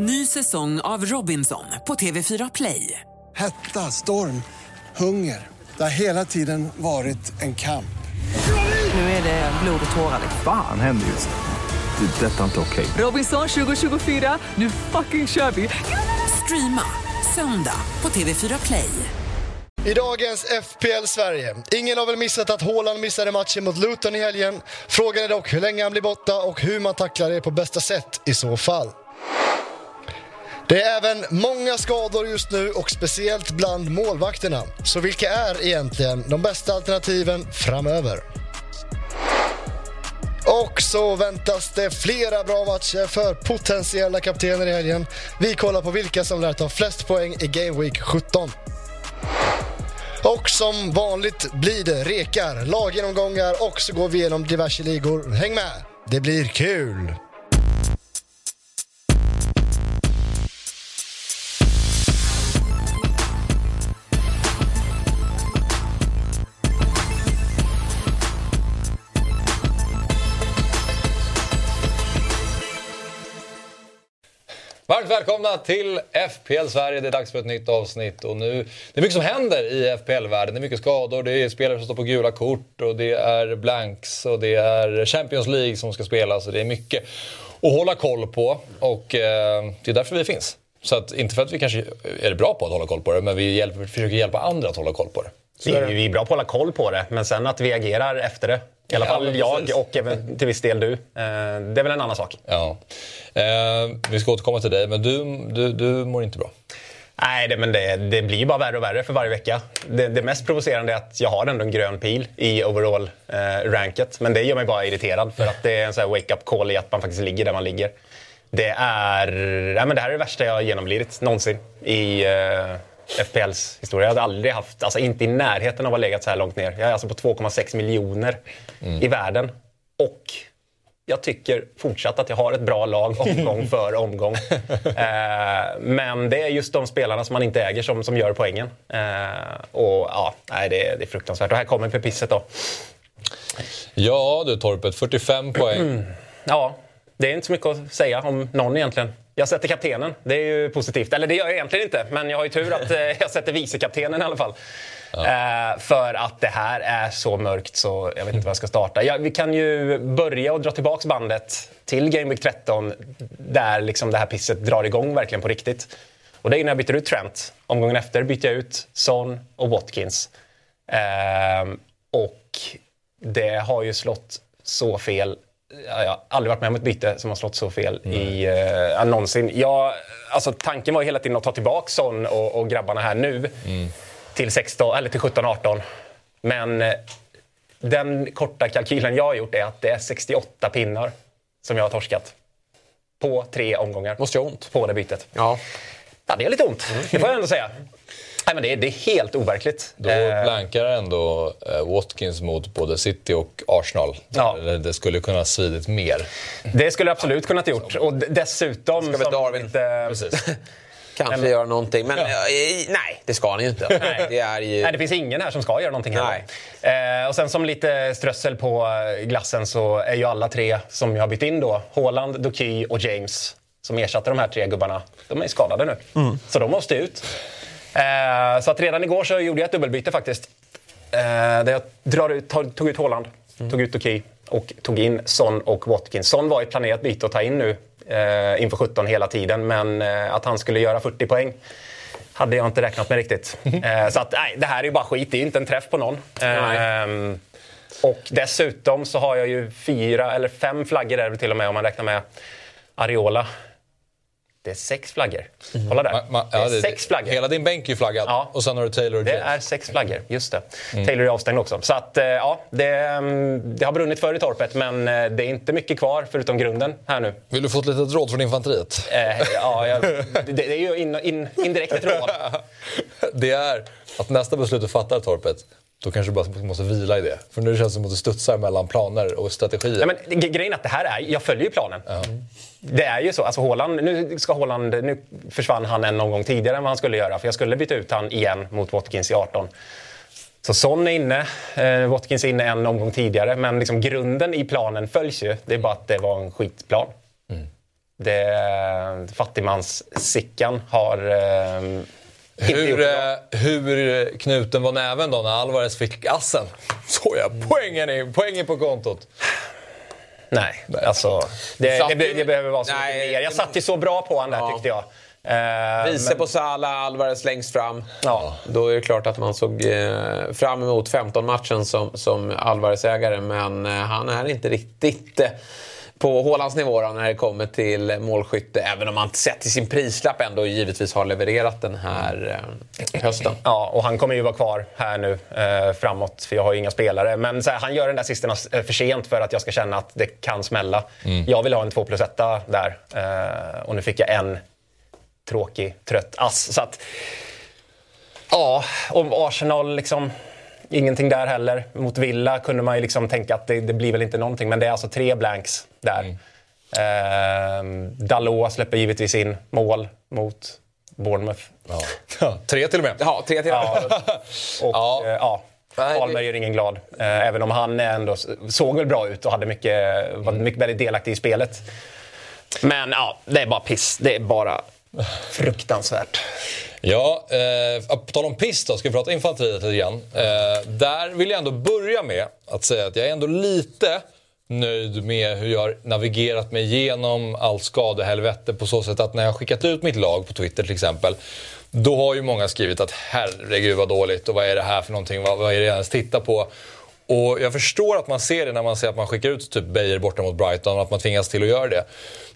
Ny säsong av Robinson på TV4 Play. Hetta, storm, hunger. Det har hela tiden varit en kamp. Nu är det blod och tårar. Fan händer just nu. Det. är Detta är inte okej. Robinson 2024, nu fucking kör vi! Streama söndag på TV4 Play. I dagens FPL Sverige. Ingen har väl missat att Haaland missade matchen mot Luton i helgen. Frågan är dock hur länge han blir borta och hur man tacklar det på bästa sätt i så fall. Det är även många skador just nu och speciellt bland målvakterna. Så vilka är egentligen de bästa alternativen framöver? Och så väntas det flera bra matcher för potentiella kaptener i helgen. Vi kollar på vilka som lär ta flest poäng i Game Week 17. Och som vanligt blir det rekar, laggenomgångar och så går vi igenom diverse ligor. Häng med, det blir kul! Varmt välkomna till FPL Sverige. Det är dags för ett nytt avsnitt. Och nu, det är mycket som händer i FPL-världen. Det är mycket skador, det är spelare som står på gula kort och det är blanks och det är Champions League som ska spelas. Och det är mycket att hålla koll på och eh, det är därför vi finns. Så att, inte för att vi kanske är bra på att hålla koll på det, men vi hjälper, försöker hjälpa andra att hålla koll på det. Vi, vi är bra på att hålla koll på det, men sen att vi agerar efter det. I alla Ja, fall men jag och även till viss del du. Eh, det är väl en annan sak. Ja. Eh, vi ska återkomma till dig, men du, du, du mår inte bra. Nej, det, men det, det blir bara värre och värre för varje vecka. Det, det mest provocerande är att jag har ändå en grön pil i overall-ranket. men det gör mig bara irriterad för att det är en sån här wake-up call i att man faktiskt ligger där man ligger. Det är... Nej, men det här är det värsta jag genomlidit någonsin i eh, FPLs historia. Jag hade aldrig haft, alltså inte i närheten av att ha legat så här långt ner. Jag är alltså på 2,6 miljoner i världen. Och jag tycker fortsatt att jag har ett bra lag omgång för omgång. Eh, men det är just de spelarna som man inte äger som, som gör poängen. Eh, och ja, nej, det, är- det är fruktansvärt. Och här kommer Pepisset då. Ja du Torpet, 45 poäng. Ja, det är inte så mycket att säga om någon egentligen. Jag sätter kaptenen, det är ju positivt. Eller det gör jag egentligen inte, men jag har ju tur att eh, jag sätter vicekaptenen i alla fall. Eh, för att det här är så mörkt så jag vet inte var jag ska starta. Ja, vi kan ju börja och dra tillbaks bandet till Game Week 13 där liksom det här pisset drar igång verkligen på riktigt. Och det är när jag byter ut Trent. Omgången efter byter jag ut Son och Watkins. Ehm, och det har ju slått så fel. Ja, Jag har aldrig varit med om ett byte som har slått så fel i uh, någonsin. Jag, alltså, tanken var hela tiden att ta tillbaka Son och, och grabbarna här nu till, 16, eller till 17-18. Men eh, den korta kalkylen jag har gjort är att det är 68 pinnar som jag har torskat. På tre omgångar. Måste göra ont. På det bytet. Ja. Ja, det är lite ont. Det får jag ändå säga. Nej, men det, är, det är helt overkligt. Då Eh, blankar ändå eh, Watkins mot både City och Arsenal. Ja. Det skulle kunna ha svidit mer. det skulle absolut kunnat gjort. Och dessutom... Ska som Darwin- lite- Precis. Kanske men- göra någonting, men Ja. eh, nej, det ska han ju inte. Det är ju... Nej, det finns ingen här som ska göra någonting heller. Eh, och sen som lite strössel på glassen så är ju alla tre som jag har bytt in då, Haaland, Doky och James, som ersatte de här tre gubbarna, de är skadade nu. Så de måste ut. Eh, så att redan igår så gjorde jag ett dubbelbyte faktiskt. Eh, där jag drar ut, tog, ut Haaland, tog ut Doky och tog in Son och Watkins. Son var ett planerat byte att ta in nu eh, inför 17 hela tiden, men eh, att han skulle göra 40 poäng hade jag inte räknat med riktigt. Eh, så att, nej, det här är ju bara skit. Det är inte en träff på någon. Ehm, och dessutom så har jag ju fyra, eller fem flaggor är det väl till och med om man räknar med Areola. Det är sex flaggor. Kolla där. Ma- ma- det är ja, det- sex flaggor. Hela din bänk är ju flaggad. Ja. Och sen har du Taylor och Det James. är sex flaggor, just det. Taylor är avstängd också. Så att, eh, ja, det, mm, det har brunnit förr i torpet, men eh, det är inte mycket kvar förutom grunden här nu. Vill du få ett litet råd från infanteriet? Eh, ja, jag, det, det är ju in, in, indirekt ett råd. Det är att nästa beslut du fattar Torpet, då kanske du bara måste vila i det. För nu känns det som att du studsar mellan planer och strategier. Ja, men, grejen är att det här är, jag följer ju planen. Det är ju så. Alltså Haaland, nu, ska Haaland, nu försvann han en omgång tidigare än vad han skulle göra. För jag skulle byta ut han igen mot Watkins i 18. Så Son är inne, eh, Watkins är inne en omgång tidigare. Men liksom grunden i planen följs ju. Det är bara att det var en skitplan. Det, fattigmans-Sickan har eh, Hur, eh, hur knuten var näven då när Alvarez fick assen? Så ja, poängen, är, poängen på kontot. Nej, alltså det, det, ju- det behöver vara så Nej, mycket mer. Jag det- satt ju så bra på honom där Ja. tyckte jag. Eh, Vice men- på Salah, Alvarez längst fram. Ja. Då är det klart att man såg eh, fram emot 15-matchen som, som Alvarez-ägare. Men eh, han är inte riktigt eh, på Haalands nivå då, när det kommer till målskytte. Även om han sett till sin prislapp ändå givetvis har levererat den här eh, hösten. Ja, och han kommer ju vara kvar här nu eh, framåt, för jag har ju inga spelare. Men så här, han gör den där sista eh, för sent för att jag ska känna att det kan smälla. Jag vill ha en 2 plus 1 där. Eh, och nu fick jag en tråkig, trött ass. Så att, ja, om Arsenal liksom... Ingenting där heller. Mot Villa kunde man ju liksom tänka att det, det blir väl inte någonting. Men det är alltså tre blanks där. Mm. Dalot släpper givetvis in mål mot Bournemouth. Ja. Ja, tre till och med. Ja, tre till. Ja, och Ja. ja. ja. Palmer gör ingen glad. Eh, Även om han ändå såg väl bra ut och hade mycket, var mycket väldigt delaktig i spelet. Men ja, det är bara piss. Det är bara fruktansvärt. Ja, eh, på tal om piss då, ska vi prata infanteriet lite grann. Eh, där vill jag ändå börja med att säga att jag är ändå lite nöjd med hur jag har navigerat mig igenom allt skadehelvete på så sätt att när jag har skickat ut mitt lag på Twitter till exempel då har ju många skrivit att herregud vad dåligt och vad är det här för någonting, vad, vad är det jag ens tittar på? Och jag förstår att man ser det när man ser att man skickar ut typ Beijer borta mot Brighton och att man tvingas till att göra det.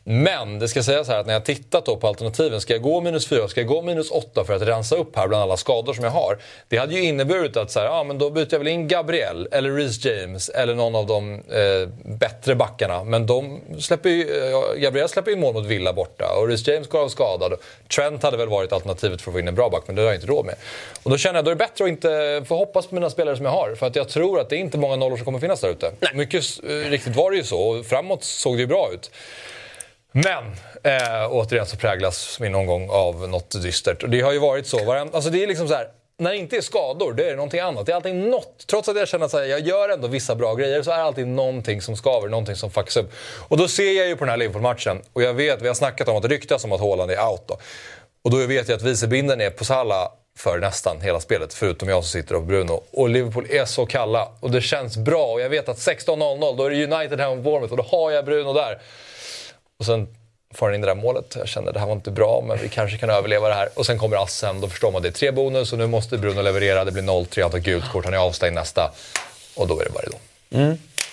Men det ska sägas här att när jag tittat på alternativen, ska jag gå minus 4, ska jag gå minus 8 för att rensa upp här bland alla skador som jag har? Det hade ju inneburit att så här, ja, men då byter jag väl in Gabriel eller Reece James eller någon av de eh, bättre backarna. Men de släpper ju, eh, Gabriel släpper ju mål mot Villa borta och Reece James går av skadad. Trent hade väl varit alternativet för att få in en bra back, men det har jag inte råd med. Och då känner jag att då är det bättre att inte få hoppas på mina spelare som jag har. För att jag tror att det är inte många nollor som kommer finnas där ute. Mycket eh, riktigt var det ju så och framåt såg det ju bra ut. Men eh, återigen så präglas min omgång av något dystert. Och det har ju varit så. Varann, alltså det är liksom så här, när det inte är skador, då är någonting annat. Det är alltid något. Trots att jag känner att jag gör ändå vissa bra grejer så är det alltid någonting som skaver, någonting som fucks upp. Och då ser jag ju på den här Liverpool-matchen och jag vet, vi har snackat om att det ryktas om att Haaland är out då. Och då vet jag att vicebinden är på Salah för nästan hela spelet, förutom jag som sitter och Bruno. Och Liverpool är så kalla och det känns bra. Och jag vet att 16.00, då är det United hemma mot Bournemouth och då har jag Bruno där. Och sen får han in det där målet. Jag kände att det här var inte bra, men vi kanske kan överleva det här. Och sen kommer assen, då förstår man att det är tre bonus och nu måste Bruno leverera. Det blir 0-3, han tar gult kort, han är avstängd nästa. Och då är det varje dag.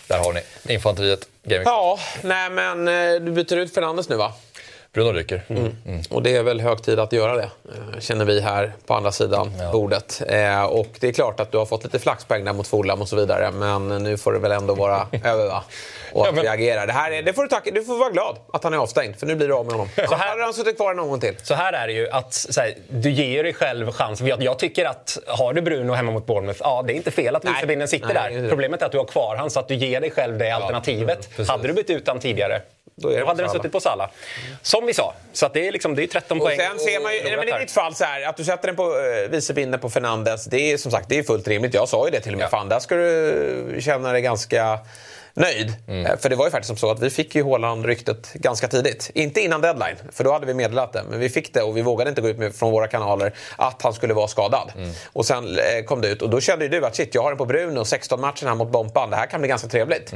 Där har ni infanteriet. Gaming. Ja, nej men eh, du byter ut Fernandes nu va? Bruno ryker. Och det är väl hög tid att göra det, eh, känner vi här på andra sidan bordet. Eh, och det är klart att du har fått lite flaxpoäng där mot Fulham och så vidare, men nu får det väl ändå vara över va? Och att Ja, men- vi agerar. Det, här är, det får du, tacka, du får vara glad att han är avstängd, för nu blir du av med honom. Så här hade han suttit kvar gång till. Så här är det ju, att så här, du ger dig själv chans. Jag, jag tycker att har du Bruno hemma mot Bournemouth, ja det är inte fel att Nej. vicebinden sitter Nej, där. Problemet är att du har kvar han så att du ger dig själv det alternativet. precis. hade du bytt ut han tidigare, Då då hade den suttit på Salah. Som vi sa, så att det är, liksom, det är 13 Och poäng. sen ser man ju, nej, men i ditt fall så här, att du sätter den på uh, vicebinden på Fernandes, det är som sagt det är fullt rimligt. Jag sa ju det till och med. Fan, där ska du känna dig ganska nöjd. Eh, För det var ju faktiskt som så att vi fick ju Haaland-ryktet ganska tidigt. Inte innan deadline, för då hade vi meddelat det. Men vi fick det och vi vågade inte gå ut med från våra kanaler att han skulle vara skadad. Och sen eh, kom det ut och då kände ju du att shit, jag har den på Bruno, 16 matcher här mot Bompan. Det här kan bli ganska trevligt.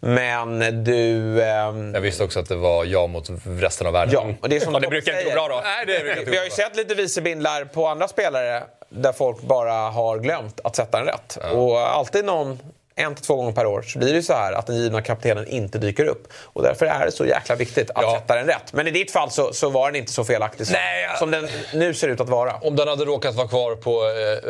Men du... ehm, Jag visste också att det var jag mot resten av världen. Ja, och det, är som Och det brukar inte gå bra då. Nej, det brukar Vi har ju sett lite vicebindlar på andra spelare där folk bara har glömt att sätta den rätt. Och alltid någon en till två gånger per år så blir det så här att den givna kaptenen inte dyker upp. Och därför är det så jäkla viktigt att Ja. sätta den rätt. Men i ditt fall så, så var den inte så felaktig som, Nej, ja. som den nu ser ut att vara. Om den hade råkat vara kvar på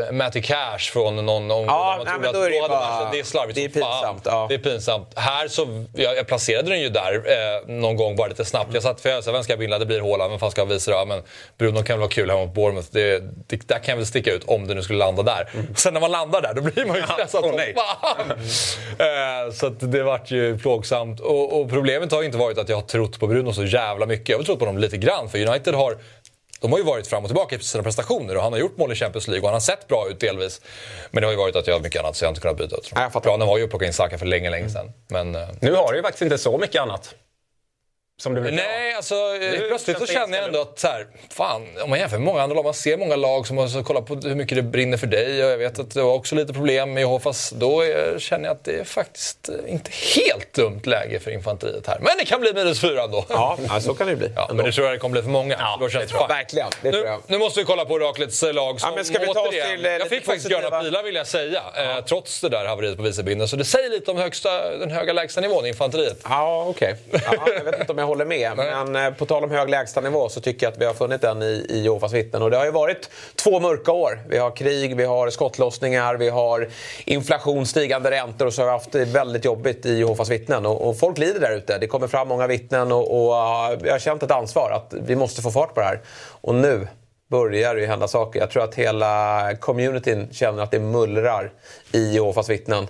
eh, Matty Cash från någon omgång. Ja, man nej, men då är det bara- matchen- det är slarvigt det är pinsamt, ja. Det är pinsamt. Här så, jag, jag placerade den ju där eh, någon gång bara lite snabbt. Jag satt för jag sa, vem ska jag binda? Det blir Haaland. Vem fan ska jag visa det? Ja, men Bruno kan väl vara kul hemma mot Bournemouth. Det, det, där kan jag väl sticka ut om det nu skulle landa där. Sen när man landar där, då blir man ju stressad som Eh, så det vart ju plågsamt. Och, och problemet har inte varit att jag har trott på Bruno så jävla mycket. Jag har trott på honom lite grann. För United har de har ju varit fram och tillbaka i sina prestationer och han har gjort mål i Champions League och han har sett bra ut delvis. Men det har ju varit att jag har mycket annat så jag har inte kunnat byta ut. Jag fattar. Planen var ju att plocka in Saka för länge, länge sedan. Men eh, Nu har du ju faktiskt inte så mycket annat. Som du brukar Nej, alltså Hur plötsligt så känner jag ändå att så här, fan, om man jämför med många andra lag, man ser många lag som har kollat på hur mycket det brinner för dig och jag vet att det var också lite problem med Jehovas. Då är, känner jag att det är faktiskt eh, inte helt dumt läge för infanteriet här. Men det kan bli minus fyra ändå. Ja, ja, så kan det bli. Ja, ändå. men det tror jag det kommer bli för många. Ja, då känns det fine. Verkligen, det tror Nu, jag. nu måste vi kolla på Oraklets eh, lag som Ja, men ska vi ta oss återigen, till, eh, Jag fick faktiskt gröna pilar vill jag säga, eh, trots det där haveriet på vicebinden. Så det säger lite om högsta, den höga lägsta nivån i infanteriet. Ja, okej. Ja, jag vet inte om jag håller med. Men eh, på tal om hög lägstanivå så tycker jag att vi har funnit den i, i Jehovas vittnen. Och det har ju varit två mörka år. Vi har krig, vi har skottlossningar, vi har inflation, stigande räntor och så har vi haft det väldigt jobbigt i Jehovas vittnen. Och, och folk lider där ute. Det kommer fram många vittnen och, och jag har känt ett ansvar att vi måste få fart på det här. Och nu börjar det ju hända saker. Jag tror att hela communityn känner att det mullrar i Jehovas vittnen.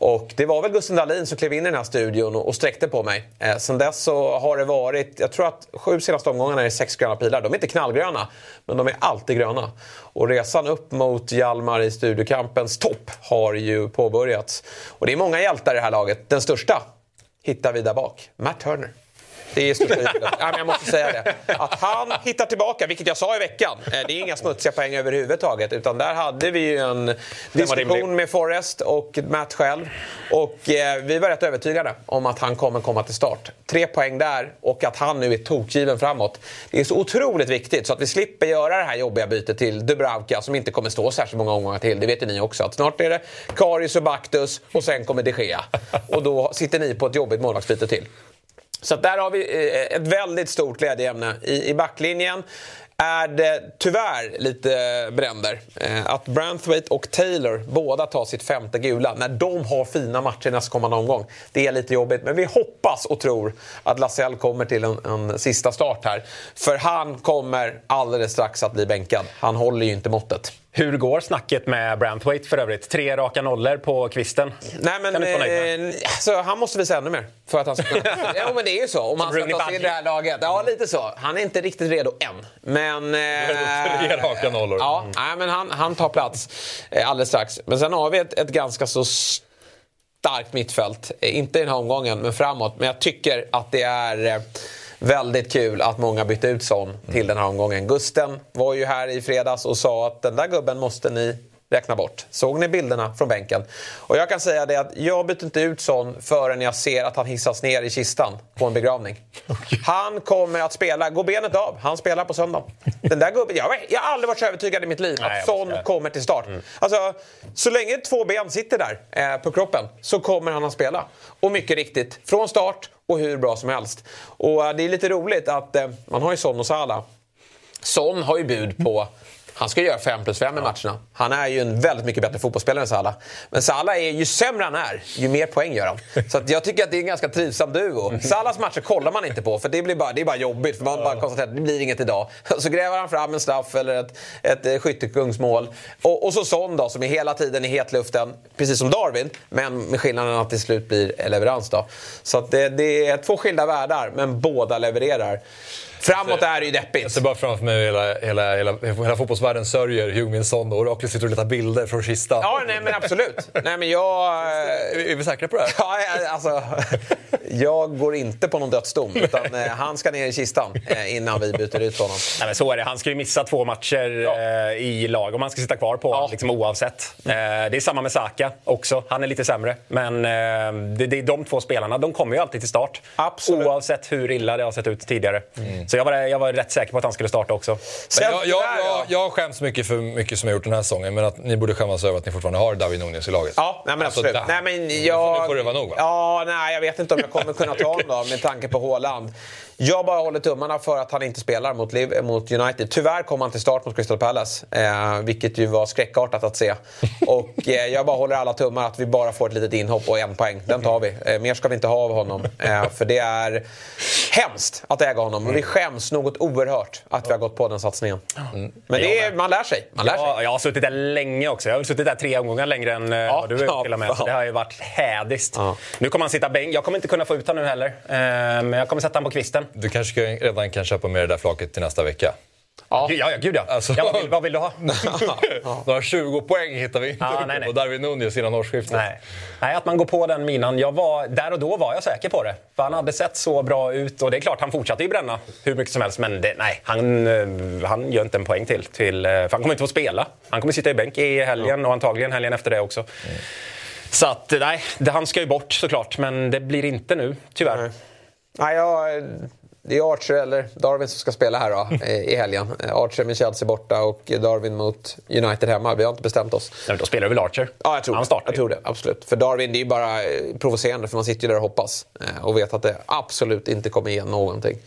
Och det var väl Gusten Dahlin som klev in i den här studion och, sträckte på mig. Eh, sen dess så har det varit, jag tror att sju senaste omgångarna är sex gröna pilar. De är inte knallgröna, men de är alltid gröna. Och resan upp mot Hjalmar i studiokampens topp har ju påbörjats. Och det är många hjältar i det här laget. Den största hittar vi där bak. Matt Turner. Det är största ja, men jag måste säga det. Att han hittar tillbaka, vilket jag sa i veckan. eh, Det är inga smutsiga poäng överhuvudtaget. Utan där hade vi ju en diskussion med Forrest och Matt själv. Och eh, vi var rätt övertygade om att han kommer komma till start. Tre poäng där och att han nu är tokgiven framåt. Det är så otroligt viktigt så att vi slipper göra det här jobbiga bytet till Dubravka som inte kommer stå särskilt många omgångar till. Det vet ju ni också. Att snart är det Karius och Baktus och sen kommer de Gea. Och då sitter ni på ett jobbigt målvaktsbyte till. Så att där har vi eh, ett väldigt stort glädjeämne. I, I backlinjen är det tyvärr lite bränder. Eh, att Branthwaite och Taylor båda tar sitt femte gula när de har fina matcher nästkommande omgång. Det är lite jobbigt, men vi hoppas och tror att Lasell kommer till en, en sista start här. För han kommer alldeles strax att bli bänkad. Han håller ju inte måttet. Hur går snacket med Branthwaite för övrigt? Tre raka nollor på kvisten. Nej, men Kan du inte vara eh, alltså, han måste visa ännu mer. För att han ska kunna... ja, men det är ju så. Om han ska ta sig in i det här laget. Ja, lite så. Han är inte riktigt redo än. Men... Eh, Tre raka nollor. Ja, nej, men han, han tar plats eh, alldeles strax. Men sen har vi ett, ett ganska så starkt mittfält. Eh, Inte i den här omgången, men framåt. Men jag tycker att det är eh, väldigt kul att många bytte ut Son till den här omgången. Gusten var ju här i fredags och sa att den där gubben måste ni räkna bort. Såg ni bilderna från bänken? Och jag kan säga det att jag byter inte ut Son förrän jag ser att han hissas ner i kistan på en begravning. Han kommer att spela, gå benet av, han spelar på söndag. Den där gubben, jag, jag har aldrig varit så övertygad i mitt liv Nej, att Son kommer till start. Alltså, så länge två ben sitter där eh, på kroppen så kommer han att spela. Och mycket riktigt, från start och hur bra som helst. Och eh, det är lite roligt att eh, man har ju Son och Salah. Son har ju bud på han ska göra 5 plus 5 i matcherna. Han är ju en väldigt mycket bättre fotbollsspelare än Salah. Men Salah är ju sämre han är, ju mer poäng gör han. Så jag tycker att det är en ganska trivsam duo. Salahs matcher kollar man inte på, för det blir bara, det är bara jobbigt. För man bara konstaterar att det blir inget idag. Så gräver han fram en straff eller ett, ett eh, skyttekungsmål. Och, och så Son då, som är hela tiden i hetluften, precis som Darwin. Men med skillnaden att det till slut blir leverans då. Så det, det är två skilda världar, men båda levererar. Framåt är det ju deppigt. Jag ser bara framför mig hela, hela, hela, hela fotbollsvärlden sörjer Heung-Min Son och Oraklet sitter och letar bilder från kistan. Ja, nej men absolut. Nej, men jag... Är vi säkra på det här? Ja, alltså, jag går inte på någon dödsdom. Utan eh, han ska ner i kistan eh, innan vi byter ut honom. Nej, men så är det. Han ska ju missa två matcher eh, i lag om han ska sitta kvar på liksom, oavsett. Eh, det är samma med Saka också. Han är lite sämre. Men eh, det, det är de två spelarna. De kommer ju alltid till start. Absolut. Oavsett hur illa det har sett ut tidigare. Så jag var, jag var rätt säker på att han skulle starta också. Sen, jag, jag, jag, jag skäms mycket för mycket som jag gjort den här säsongen, men att ni borde skämmas över att ni fortfarande har David Nunez i laget. Ja, nej, men Alltså, absolut. där. nej, men Nu jag, får det vara nog, va? Ja, nej, jag vet inte om jag kommer kunna ta honom då, med tanke på Haaland. Jag bara håller tummarna för att han inte spelar mot, Liv- mot United. Tyvärr kom han till start mot Crystal Palace, eh, vilket ju var skräckartat att se. Och eh, jag bara håller alla tummar att vi bara får ett litet inhopp och en poäng. Den tar vi. Eh, mer ska vi inte ha av honom. Eh, för det är hemskt att äga honom. Och vi skäms något oerhört att vi har gått på den satsningen. Men det är, man lär sig. Man lär sig. Ja, jag har suttit där länge också. Jag har suttit där tre omgångar längre än eh, vad du har ja, gjort till och med. Så det har ju varit hädiskt. Ja. Nu kommer han sitta bänk. Jag kommer inte kunna få ut honom nu heller. Eh, men jag kommer sätta honom på kvisten. Du kanske redan kan köpa med det där flaket till nästa vecka. Ja. Ja, ja, gud ja. Alltså- ja vad, vill, vad vill du ha? Några 20 poäng hittar vi inte Ja, nej, nej. på Darwin Nunez innan årsskiftet. Nej. Nej, att man går på den minan. Jag var, där och då var jag säker på det. För han hade sett så bra ut. Och det är klart, han fortsatte ju bränna hur mycket som helst. Men det, nej, han, eh, han gör inte en poäng till. till eh, för han kommer inte få spela. Han kommer sitta i bänk i helgen och antagligen helgen efter det också. Så att, nej, det, han ska ju bort såklart. Men det blir inte nu, tyvärr. Nej, jag, det är Archer eller Darwin som ska spela här då, i helgen. Archer med Chelsea borta och Darwin mot United hemma. Vi har inte bestämt oss. Nej, Då spelar väl Archer. Ja, jag tror, han startar jag tror det. Absolut. För Darwin, det är ju bara eh, provocerande för man sitter ju där och hoppas. eh, Och vet att det absolut inte kommer igen någonting.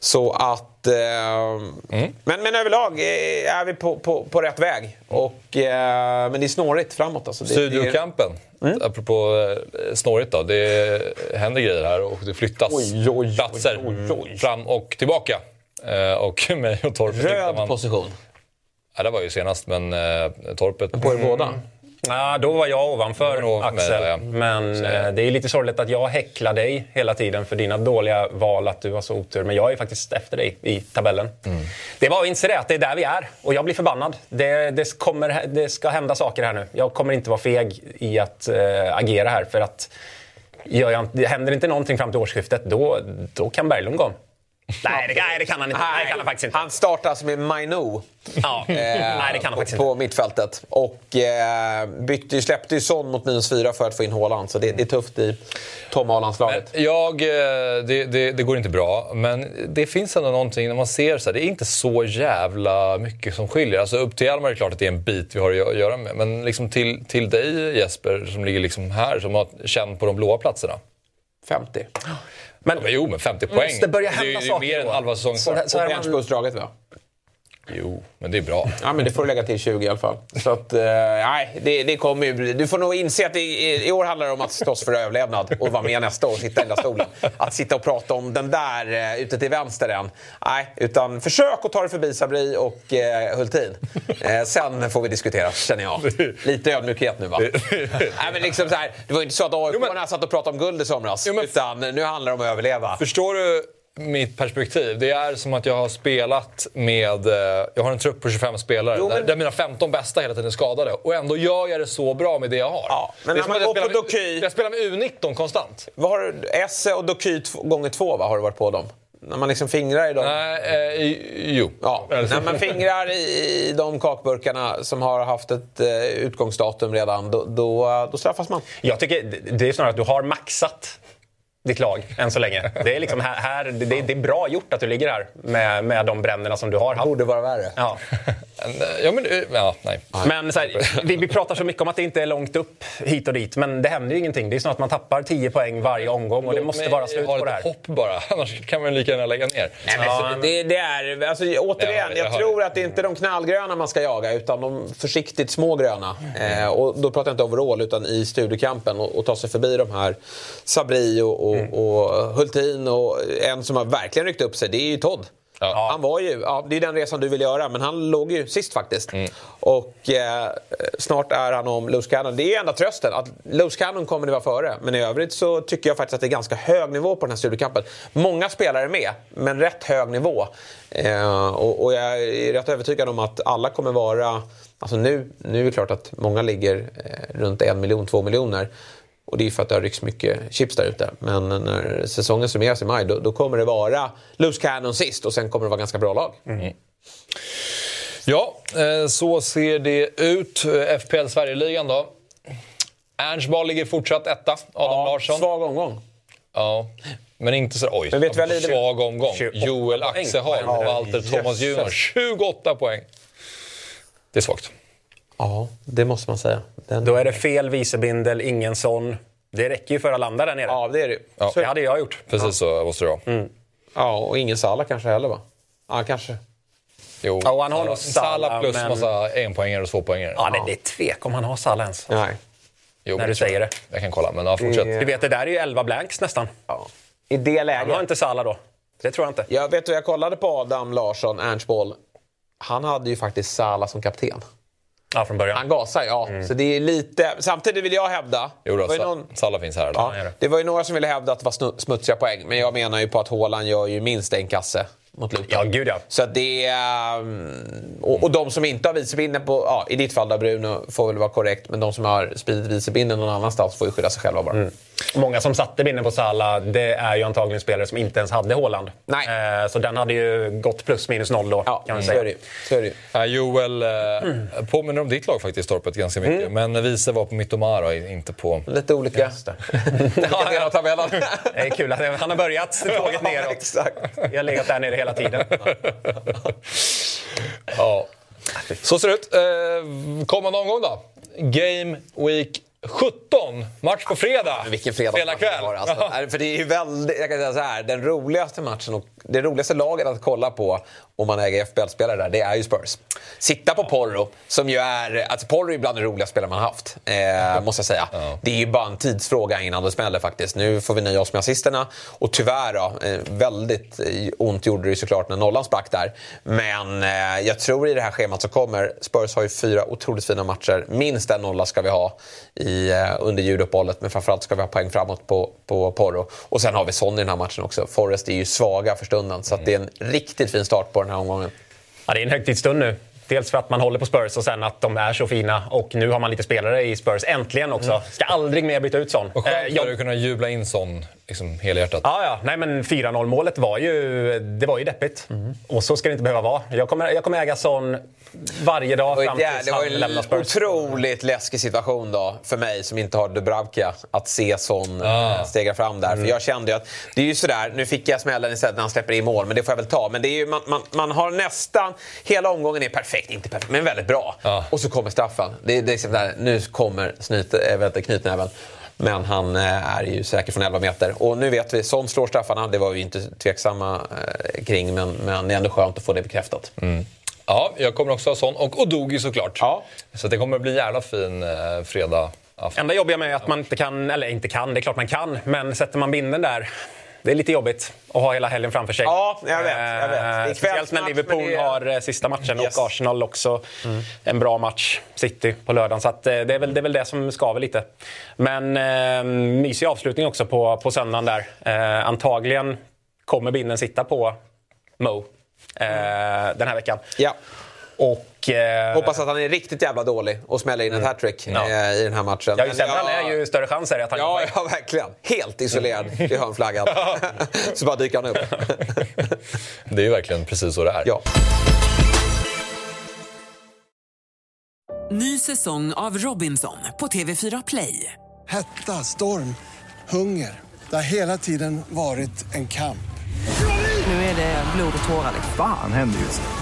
Så att... Eh, Mm. men, men överlag eh, är vi på, på, på rätt väg. Och, eh, men det är snårigt framåt. Alltså. Det, det är, Studiokampen, Mm. apropå eh, snårigt då. Det händer grejer här och det flyttas Oj, oj, platser oj, fram och tillbaka. Och mig och Torpet röd man... position. Ja, det var ju senast, men eh, Torpet... På er båda. Ja, då var jag ovanför var Axel. med, ja. Men eh, det är lite sorgligt att jag häcklar dig hela tiden för dina dåliga val, att du har så otur. Men jag är faktiskt efter dig i tabellen. Det är bara att inse det, att det är där vi är. Och jag blir förbannad. Det, det, kommer, det ska hända saker här nu. Jag kommer inte vara feg i att eh, agera här. För att gör jag, händer inte någonting fram till årsskiftet, då, då kan Berglund gå. Nej, det, nej, det kan han inte. Nej, det kan han faktiskt inte. Han startar alltså med Maino. Ja. Eh, nej, det kan han på, inte. mittfältet. Och eh, bytte, släppte ju Son mot minus fyra för att få in Haaland. Så det, det är tufft i Tom Haaland-slaget. Jag, eh, det, det, det går inte bra, men det finns ändå någonting när man ser så här, det är inte så jävla mycket som skiljer. Alltså upp till Hjalmar är det klart att det är en bit vi har att gö- göra med, men liksom till, till dig Jesper som ligger liksom här, som har känt på de blåa platserna. 50. Men jo, men 50 poäng. måste börja det, är- hända det är saker mer än halva säsongen Så kvar. så här Och benchbussdraget va? Jo, men det är bra. Ja, men det får du lägga till 20 i alla fall. Så att, eh, nej, det, det kommer ju. Du får nog inse att i, i år handlar det om att slåss för överlevnad och vara med nästa år och sitta i den där stolen. Att sitta och prata om den där eh, ute till vänster än. Nej, utan försök att ta dig förbi Sabri och eh, Hultin. Eh, sen får vi diskutera, känner jag. Lite ödmjukhet nu va? nej, men liksom så här, det var ju inte så att aik satt och pratade om guld i somras. Jo, men- Utan nu handlar det om att överleva. Förstår du mitt perspektiv? Det är som att jag har spelat med... eh, Jag har en trupp på 25 spelare Jo, men- där, där mina 15 bästa hela tiden är skadade. Och ändå gör jag det så bra med det jag har. Ja, men det är när som man att jag går spelar på med- Doky- Jag spelar med U19 konstant. Vad har? Esse och Doky gånger två va, har du varit på dem? När man liksom fingrar i dem. Nej, eh, jo. Ja, när man fingrar i, i de kakburkarna som har haft ett eh, utgångsdatum redan, då, då, då straffas man. Jag tycker det- det är snarare att du har maxat ditt lag än så länge. Det är, liksom här, här, det, det är bra gjort att du ligger här med, med de bränderna som du har haft. Borde vara värre. Ja. Ja, men... eh, Ja, nej. Men så här, vi, vi pratar så mycket om att det inte är långt upp hit och dit, men det händer ju ingenting. Det är snarare att man tappar 10 poäng varje omgång och det måste vara slut ha på det här. hopp bara, annars kan man lika gärna lägga ner. Nej, men så, det, det är, alltså, återigen, Ja, jag tror det. att det inte är de knallgröna man ska jaga utan de försiktigt små gröna. Eh, och då pratar jag inte overall utan i studiekampen och, och ta sig förbi de här Sabri och, och, och Hultin och en som har verkligen ryckt upp sig, det är ju Todd. Ja. Han var ju, ja, det är den resan du vill göra, men han låg ju sist faktiskt. Och eh, snart är han om Loose Cannon. Det är ju enda trösten, att Loose Cannon kommer det vara före. Men i övrigt så tycker jag faktiskt att det är ganska hög nivå på den här studiekampen. Många spelare är med, men rätt hög nivå. Eh, och, och jag är rätt övertygad om att alla kommer vara... Alltså nu, nu är det klart att många ligger eh, runt en miljon, två miljoner. Och det är för att det har ryckts mycket chips där ute. Men när säsongen summeras i maj då, då kommer det vara Loose Cannon sist och sen kommer det vara ganska bra lag. Ja, eh, så ser det ut. Eh, FPL Sverigeligan då. Ernstball ligger fortsatt etta. Adam Larsson. Svag omgång. Ja. Men inte så... Oj, Men vet lider- svag omgång. 28 Joel. Axeholm Ja, Walter Thomas Junior. 28 poäng. Det är svagt. Ja, det måste man säga. Den... Då är det fel vicebindel, ingen sån. Det räcker ju för att landa där nere. Ja, det är det ju. Ja. Så- Det hade jag gjort. Precis så måste det vara. ja, och ingen Sala kanske heller va? Ja, kanske. Jo. Ja, och han har nog Salah Salah, plus men- massa enpoängare och tvåpoängare. Ja, det, det är tvek om han har Salah ens. Nej. Jo, när du säger det. Jag kan kolla, men ja, fortsätt. Det- Du vet, det där är ju 11 blanks nästan. Ja. I det Han har läget. inte Salah då. Det tror jag inte. Jag vet du, jag kollade på Adam Larsson, Ernst Boll. Han hade ju faktiskt Sala som kapten. Ja, från början. Han gasar, ja. Så det är lite... Samtidigt vill jag hävda... Jo, det då, var ju Sa- någon- Salah finns här. Ja, det var ju några som ville hävda att det var smutsiga poäng. Men jag menar ju på att Haaland gör ju minst en kasse mot Luton. Ja, gud ja. Så att det är... mm, Och, och de som inte har vicebinden på... Ja, I ditt fall då Bruno får väl vara korrekt. Men de som har spridit vicebinden någon annanstans får ju skylla sig själva bara. Mm. Många som satte binden på Salah, det är ju antagligen spelare som inte ens hade Haaland. Nej. Eh, så den hade ju gått plus minus noll då, Ja, kan man så säga. är det. Så är det. Ja, Joel eh, påminner om ditt lag faktiskt, Torpet, ganska mycket. Men vice var på Mittomara, inte på... Lite olika. Olika delar av tabellen. Det är kul att han har börjat tåget neråt. Exakt. Jag har legat där nere hela tiden. Ja. Så ser det ut. Eh, kommande omgång då? Game Week 17. Match på fredag. Vilken fredag Fredagkväll. det var, alltså. För det är ju väldigt, jag kan säga så här, den roligaste matchen och det roligaste laget att kolla på om man äger FBL-spelare där, det är ju Spurs. Sitta på Porro, som ju är, alltså Porro är bland de roligaste spelare man har haft, eh, måste jag säga. Det är ju bara en tidsfråga innan det smäller faktiskt. Nu får vi nöja oss med assisterna och tyvärr då, eh, väldigt eh, ont gjorde det ju såklart när nollan sprack där. Men eh, jag tror i det här schemat som kommer, Spurs har ju fyra otroligt fina matcher. Minst en nolla ska vi ha i, eh, under juluppehållet, men framförallt ska vi ha poäng framåt på, på Porro. Och sen har vi Son i den här matchen också. Forrest är ju svaga för stunden, så att det är en riktigt fin start på den här omgången. Ja, det är en högtidsstund nu. Dels för att man håller på Spurs och sen att de är så fina. Och nu har man lite spelare i Spurs, äntligen också. Ska aldrig mer byta ut sån. Och skönt Eh, jag- att kunna jubla in sån liksom, helhjärtat. Ja, ja. Nej, men 4-0 målet var ju, det var ju deppigt. Och så ska det inte behöva vara. Jag kommer, jag kommer äga sån varje dag Det fram var, tills det var han en lämnar Spurs. otroligt läskig situation då för mig som inte har Dubravka att se sån Ah. stega fram där. För jag kände ju att det är ju sådär, nu fick jag smällen istället när han släpper in mål, men det får jag väl ta. Men det är ju, man, man, man har nästan, hela omgången är perfekt, inte perfekt, men väldigt bra. Ja. Och så kommer straffen. Det, är- det är liksom där, nu kommer snyt, äh, knytnäven. Men han eh, är ju säker från 11 meter. Och nu vet vi, Son slår straffarna. Det var vi ju inte tveksamma eh, kring, men, men det är ändå skönt att få det bekräftat. Ja, jag kommer också ha sån. Och Odogi såklart. Ja. Så det kommer bli en jävla fin eh, fredag afton. Enda jobbiga med att man inte kan, eller inte kan, det är klart man kan, men sätter man binden där det är lite jobbigt att ha hela helgen framför sig. Ja, jag vet, jag vet. Eh, Speciellt när Liverpool det har eh, sista matchen Yes. och Arsenal också. En bra match, City, på lördagen. Så eh, det, är väl, det är väl det som skaver lite. Men eh, mysig avslutning också på, på söndagen där. Eh, antagligen kommer binden sitta på Mo eh, den här veckan. Ja. Och... Eh, Hoppas att han är riktigt jävla dålig och smäller in ett hattrick Ja. eh, i den här matchen. Ja, ju sämre han är, ju större chans är det att han Ja, gör ja, verkligen. Helt isolerad vid hörnflaggan. så bara dyker han upp. Det är ju verkligen precis så det är. ja. Ny säsong av Robinson på TV4 Play. Hetta, storm, hunger. Det har hela tiden varit en kamp. Nu är det blod och tårar. liksom. Fan händer just nu.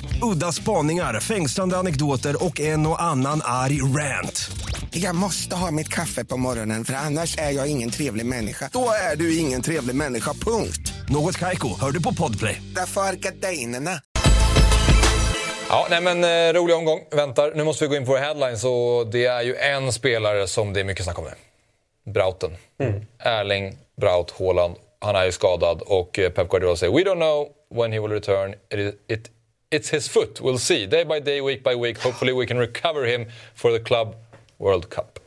Udda spaningar, fängslande anekdoter och en och annan arg rant. Jag måste ha mitt kaffe på morgonen för annars är jag ingen trevlig människa. Då är du ingen trevlig människa, punkt. Något Kaiko, hör du på Podplay. Därför är gardinerna. Ja, nej men eh, rolig omgång väntar. Nu måste vi gå in på våra headlines och det är ju en spelare som det är mycket snack om nu. Brauten. Erling Braut Haaland. Han är ju skadad och eh, Pep Guardiola säger “We don't know when he will return. It, is, it, it's his foot. We'll see. Day by day, week by week. Hopefully we can recover him for the Club World Cup”.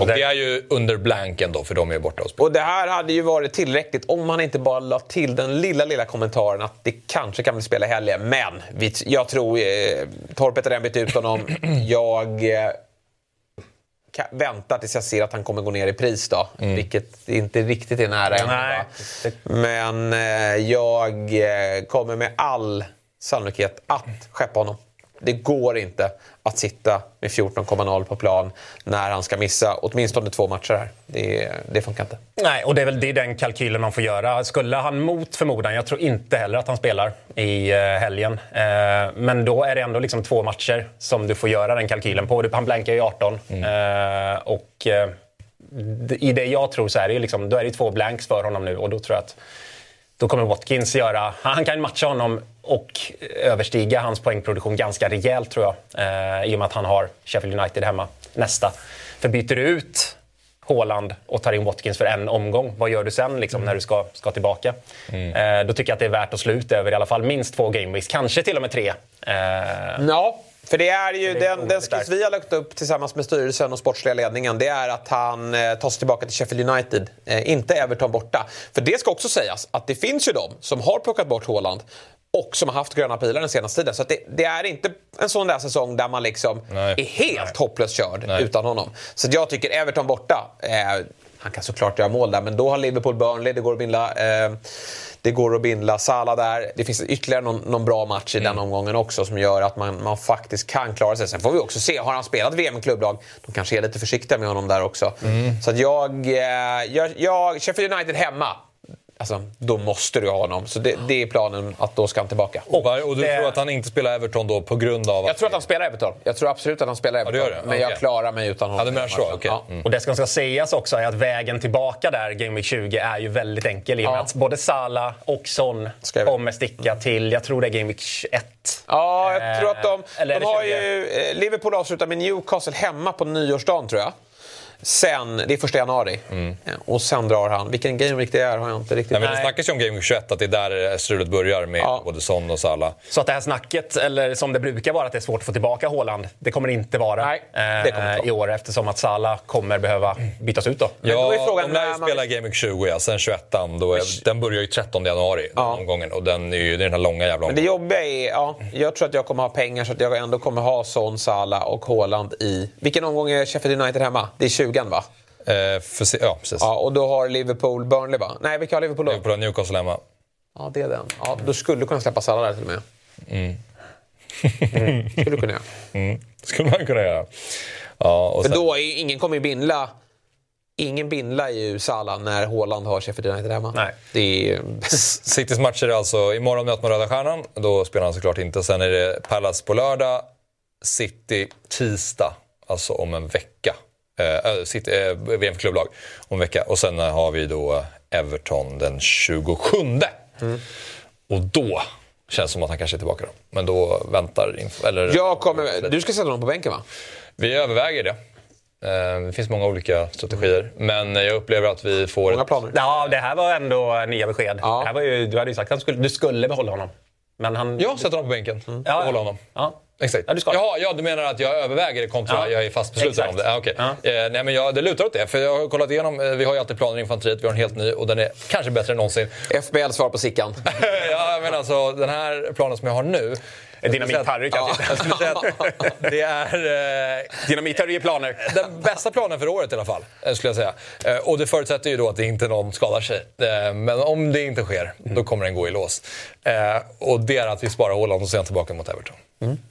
Och det är ju under blanken då, för de är borta och spelar. Och det här hade ju varit tillräckligt om man inte bara la till den lilla, lilla kommentaren att det kanske kan bli spela i helgen. Men vi, jag tror... Eh, Torpet har redan bytt ut honom. Jag eh, väntar tills jag ser att han kommer gå ner i pris då. Vilket inte riktigt är nära än. Men eh, jag eh, kommer med all sannolikhet att skeppa honom. Det går inte att sitta med 14,0 på plan när han ska missa åtminstone två matcher här. Det, det funkar inte. Nej, och det är väl det är den kalkylen man får göra. Skulle han mot förmodan, jag tror inte heller att han spelar i eh, helgen. Eh, men då är det ändå liksom två matcher som du får göra den kalkylen på. Han blankar ju 18. Eh, och eh, d- i det jag tror så är det liksom, då är det två blanks för honom nu och då tror jag att då kommer Watkins göra... Han kan matcha honom och överstiga hans poängproduktion ganska rejält tror jag. Eh, I och med att han har Sheffield United hemma nästa. För byter du ut Haaland och tar in Watkins för en omgång, vad gör du sen liksom, när du ska, ska tillbaka? Eh, då tycker jag att det är värt att slå ut över i alla fall minst två gameweeks, kanske till och med tre. Eh, Ja, för det är ju Det är den, den skiss vi har lagt upp tillsammans med styrelsen och sportsliga ledningen. Det är att han eh, tar sig tillbaka till Sheffield United, eh, inte Everton borta. För det ska också sägas att det finns ju de som har plockat bort Haaland och som har haft gröna pilar den senaste tiden. Så det, det är inte en sån där säsong där man liksom Nej. är helt hopplöst körd Nej. utan honom. Så jag tycker Everton borta, eh, han kan såklart göra mål där, men då har Liverpool Burnley, det går att bindla. Eh, det går att bindla Salah där. Det finns ytterligare någon, någon bra match i den Mm. omgången också som gör att man, man faktiskt kan klara sig. Sen får vi också se, har han spelat VM i klubblag, de kanske är lite försiktiga med honom där också. Mm. Så att jag, eh, jag, jag... Sheffield United hemma, alltså, då måste du ha honom. Så det, det är planen, att då ska han tillbaka. Och, och du det- tror att han inte spelar Everton då på grund av att... Jag tror att han spelar Everton. Jag tror absolut att han spelar Ja, Everton. det gör det. Men jag Okej. klarar mig utan honom. Ja, du menar så, okej. matchen. Mm. Och det som ska sägas också är att vägen tillbaka där, Game Week 20, är ju väldigt enkel i och med Ja. att både Salah och Son jag- kommer sticka till, jag tror det är Game Week 21. Ja, jag Eh, tror att de... är de det har 20? ju, eh, Liverpool avslutar med Newcastle hemma på nyårsdagen, tror jag. Sen, det är första januari. Eh, Och sen drar han. Vilken game week det är har jag inte riktigt... Nej, men det snackas ju om Game Week 21, att det är där strulet börjar med Ja. både Son och Salah. Så att det här snacket, eller som det brukar vara att det är svårt att få tillbaka Haaland, det kommer inte vara Nej, det kommer inte vara. i år eftersom att Salah kommer behöva bytas ut då. Men då är Ja, frågan de lär ju spela Game Week 20, ja. sen 21 då är, Den börjar ju 13 januari, den Ja. omgången. Och den är ju, den här långa jävla Men det omgången. jobbiga är, ja, jag tror att jag kommer ha pengar så att jag ändå kommer ha Son, Salah och Haaland i... Vilken omgång är Sheffield United hemma? Det är 20 va? Eh, för, ja, precis. Ja, och då har Liverpool Burnley va? Nej, vilka har Liverpool då? Liverpool har Newcastle hemma. Ja, det är den. Ja, då skulle du kunna släppa Salah där till och med. Mm. skulle du kunna göra. Mm. skulle man kunna göra. Ja, och För sen, då är ingen kommer ju bindla Ingen bindlar ju Salah när Haaland har Sheffield United hemma. Nej. Det är... Citys matcher är alltså imorgon möter man Röda Stjärnan. Då spelar han såklart inte. Sen är det Palace på lördag. City tisdag, alltså om en vecka. Eh, City, eh, VM för klubblag om en vecka. Och sen har vi då Everton den 27. Och då känns det som att han kanske är tillbaka då. Men då väntar... Eller, jag kommer... Du ska sätta honom på bänken va? Vi överväger det. Eh, Det finns många olika strategier. Men jag upplever att vi får... Många ett- planer. Ja, det här var ändå nya besked. Ja. Det här var ju, du hade ju sagt att du skulle, du skulle behålla honom. Men han... Jag sätter honom på bänken Mm. och håller honom. Ja. Exakt. Ja, du ska. Jaha, ja, du menar att jag överväger det kontra Ja. jag är fast besluten om det? Ah, okej. Ja. Eh, nej, men jag, det lutar åt det. För jag har kollat igenom, eh, vi har ju alltid planer i infanteriet, vi har en helt ny och den är kanske bättre än någonsin. FBL svar på Sickan. ja, men alltså den här planen som jag har nu. Dynamit-Harry kanske. Jag skulle säga att det är eh, Dynamit-Harry ger planer. den bästa planen för året i alla fall. eh, Skulle jag säga. Eh, Och det förutsätter ju då att det inte någon skadar sig. Eh, Men om det inte sker, då kommer den gå i lås. Eh, Och det är att vi sparar Haaland och sen tillbaka mot Everton.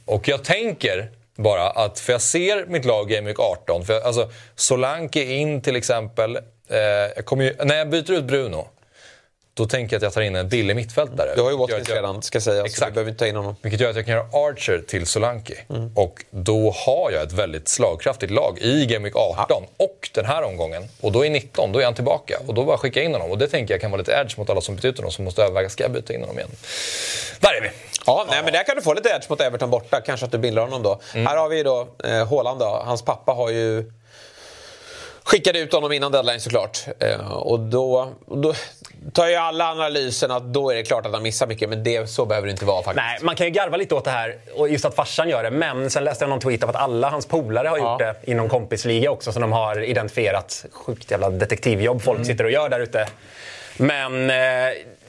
Och jag tänker bara att, för jag ser mitt lag Game Week 18. För jag, alltså, Solanke in till exempel. Eh, jag ju, när jag byter ut Bruno, då tänker jag att jag tar in en billig mittfältare. Du har ju Watkins jag- redan, ska sägas. Så Exakt. du behöver inte ta in honom. vilket gör att jag kan göra Archer till Solanke. Och då har jag ett väldigt slagkraftigt lag i Game Week 18 och den här omgången. Och då i 19, då är han tillbaka. Och då bara skicka in honom. Och det tänker jag kan vara lite edge mot alla som byter ut honom som måste överväga, ska jag byta in honom igen? Där är vi! Ja, nej, men där kan du få lite edge mot Everton borta. Kanske att du bindlar honom då. Här har vi då eh, Haaland då. Hans pappa har ju skickade ut honom innan deadline såklart. Eh, och då, och då tar ju alla analysen att då är det klart att han missar mycket. Men det, så behöver det inte vara faktiskt. Nej, man kan ju garva lite åt det här och just att farsan gör det. Men sen läste jag någon tweet av att alla hans polare har gjort det inom kompisliga också. Så de har identifierat sjukt jävla detektivjobb folk sitter och gör där ute. Men eh,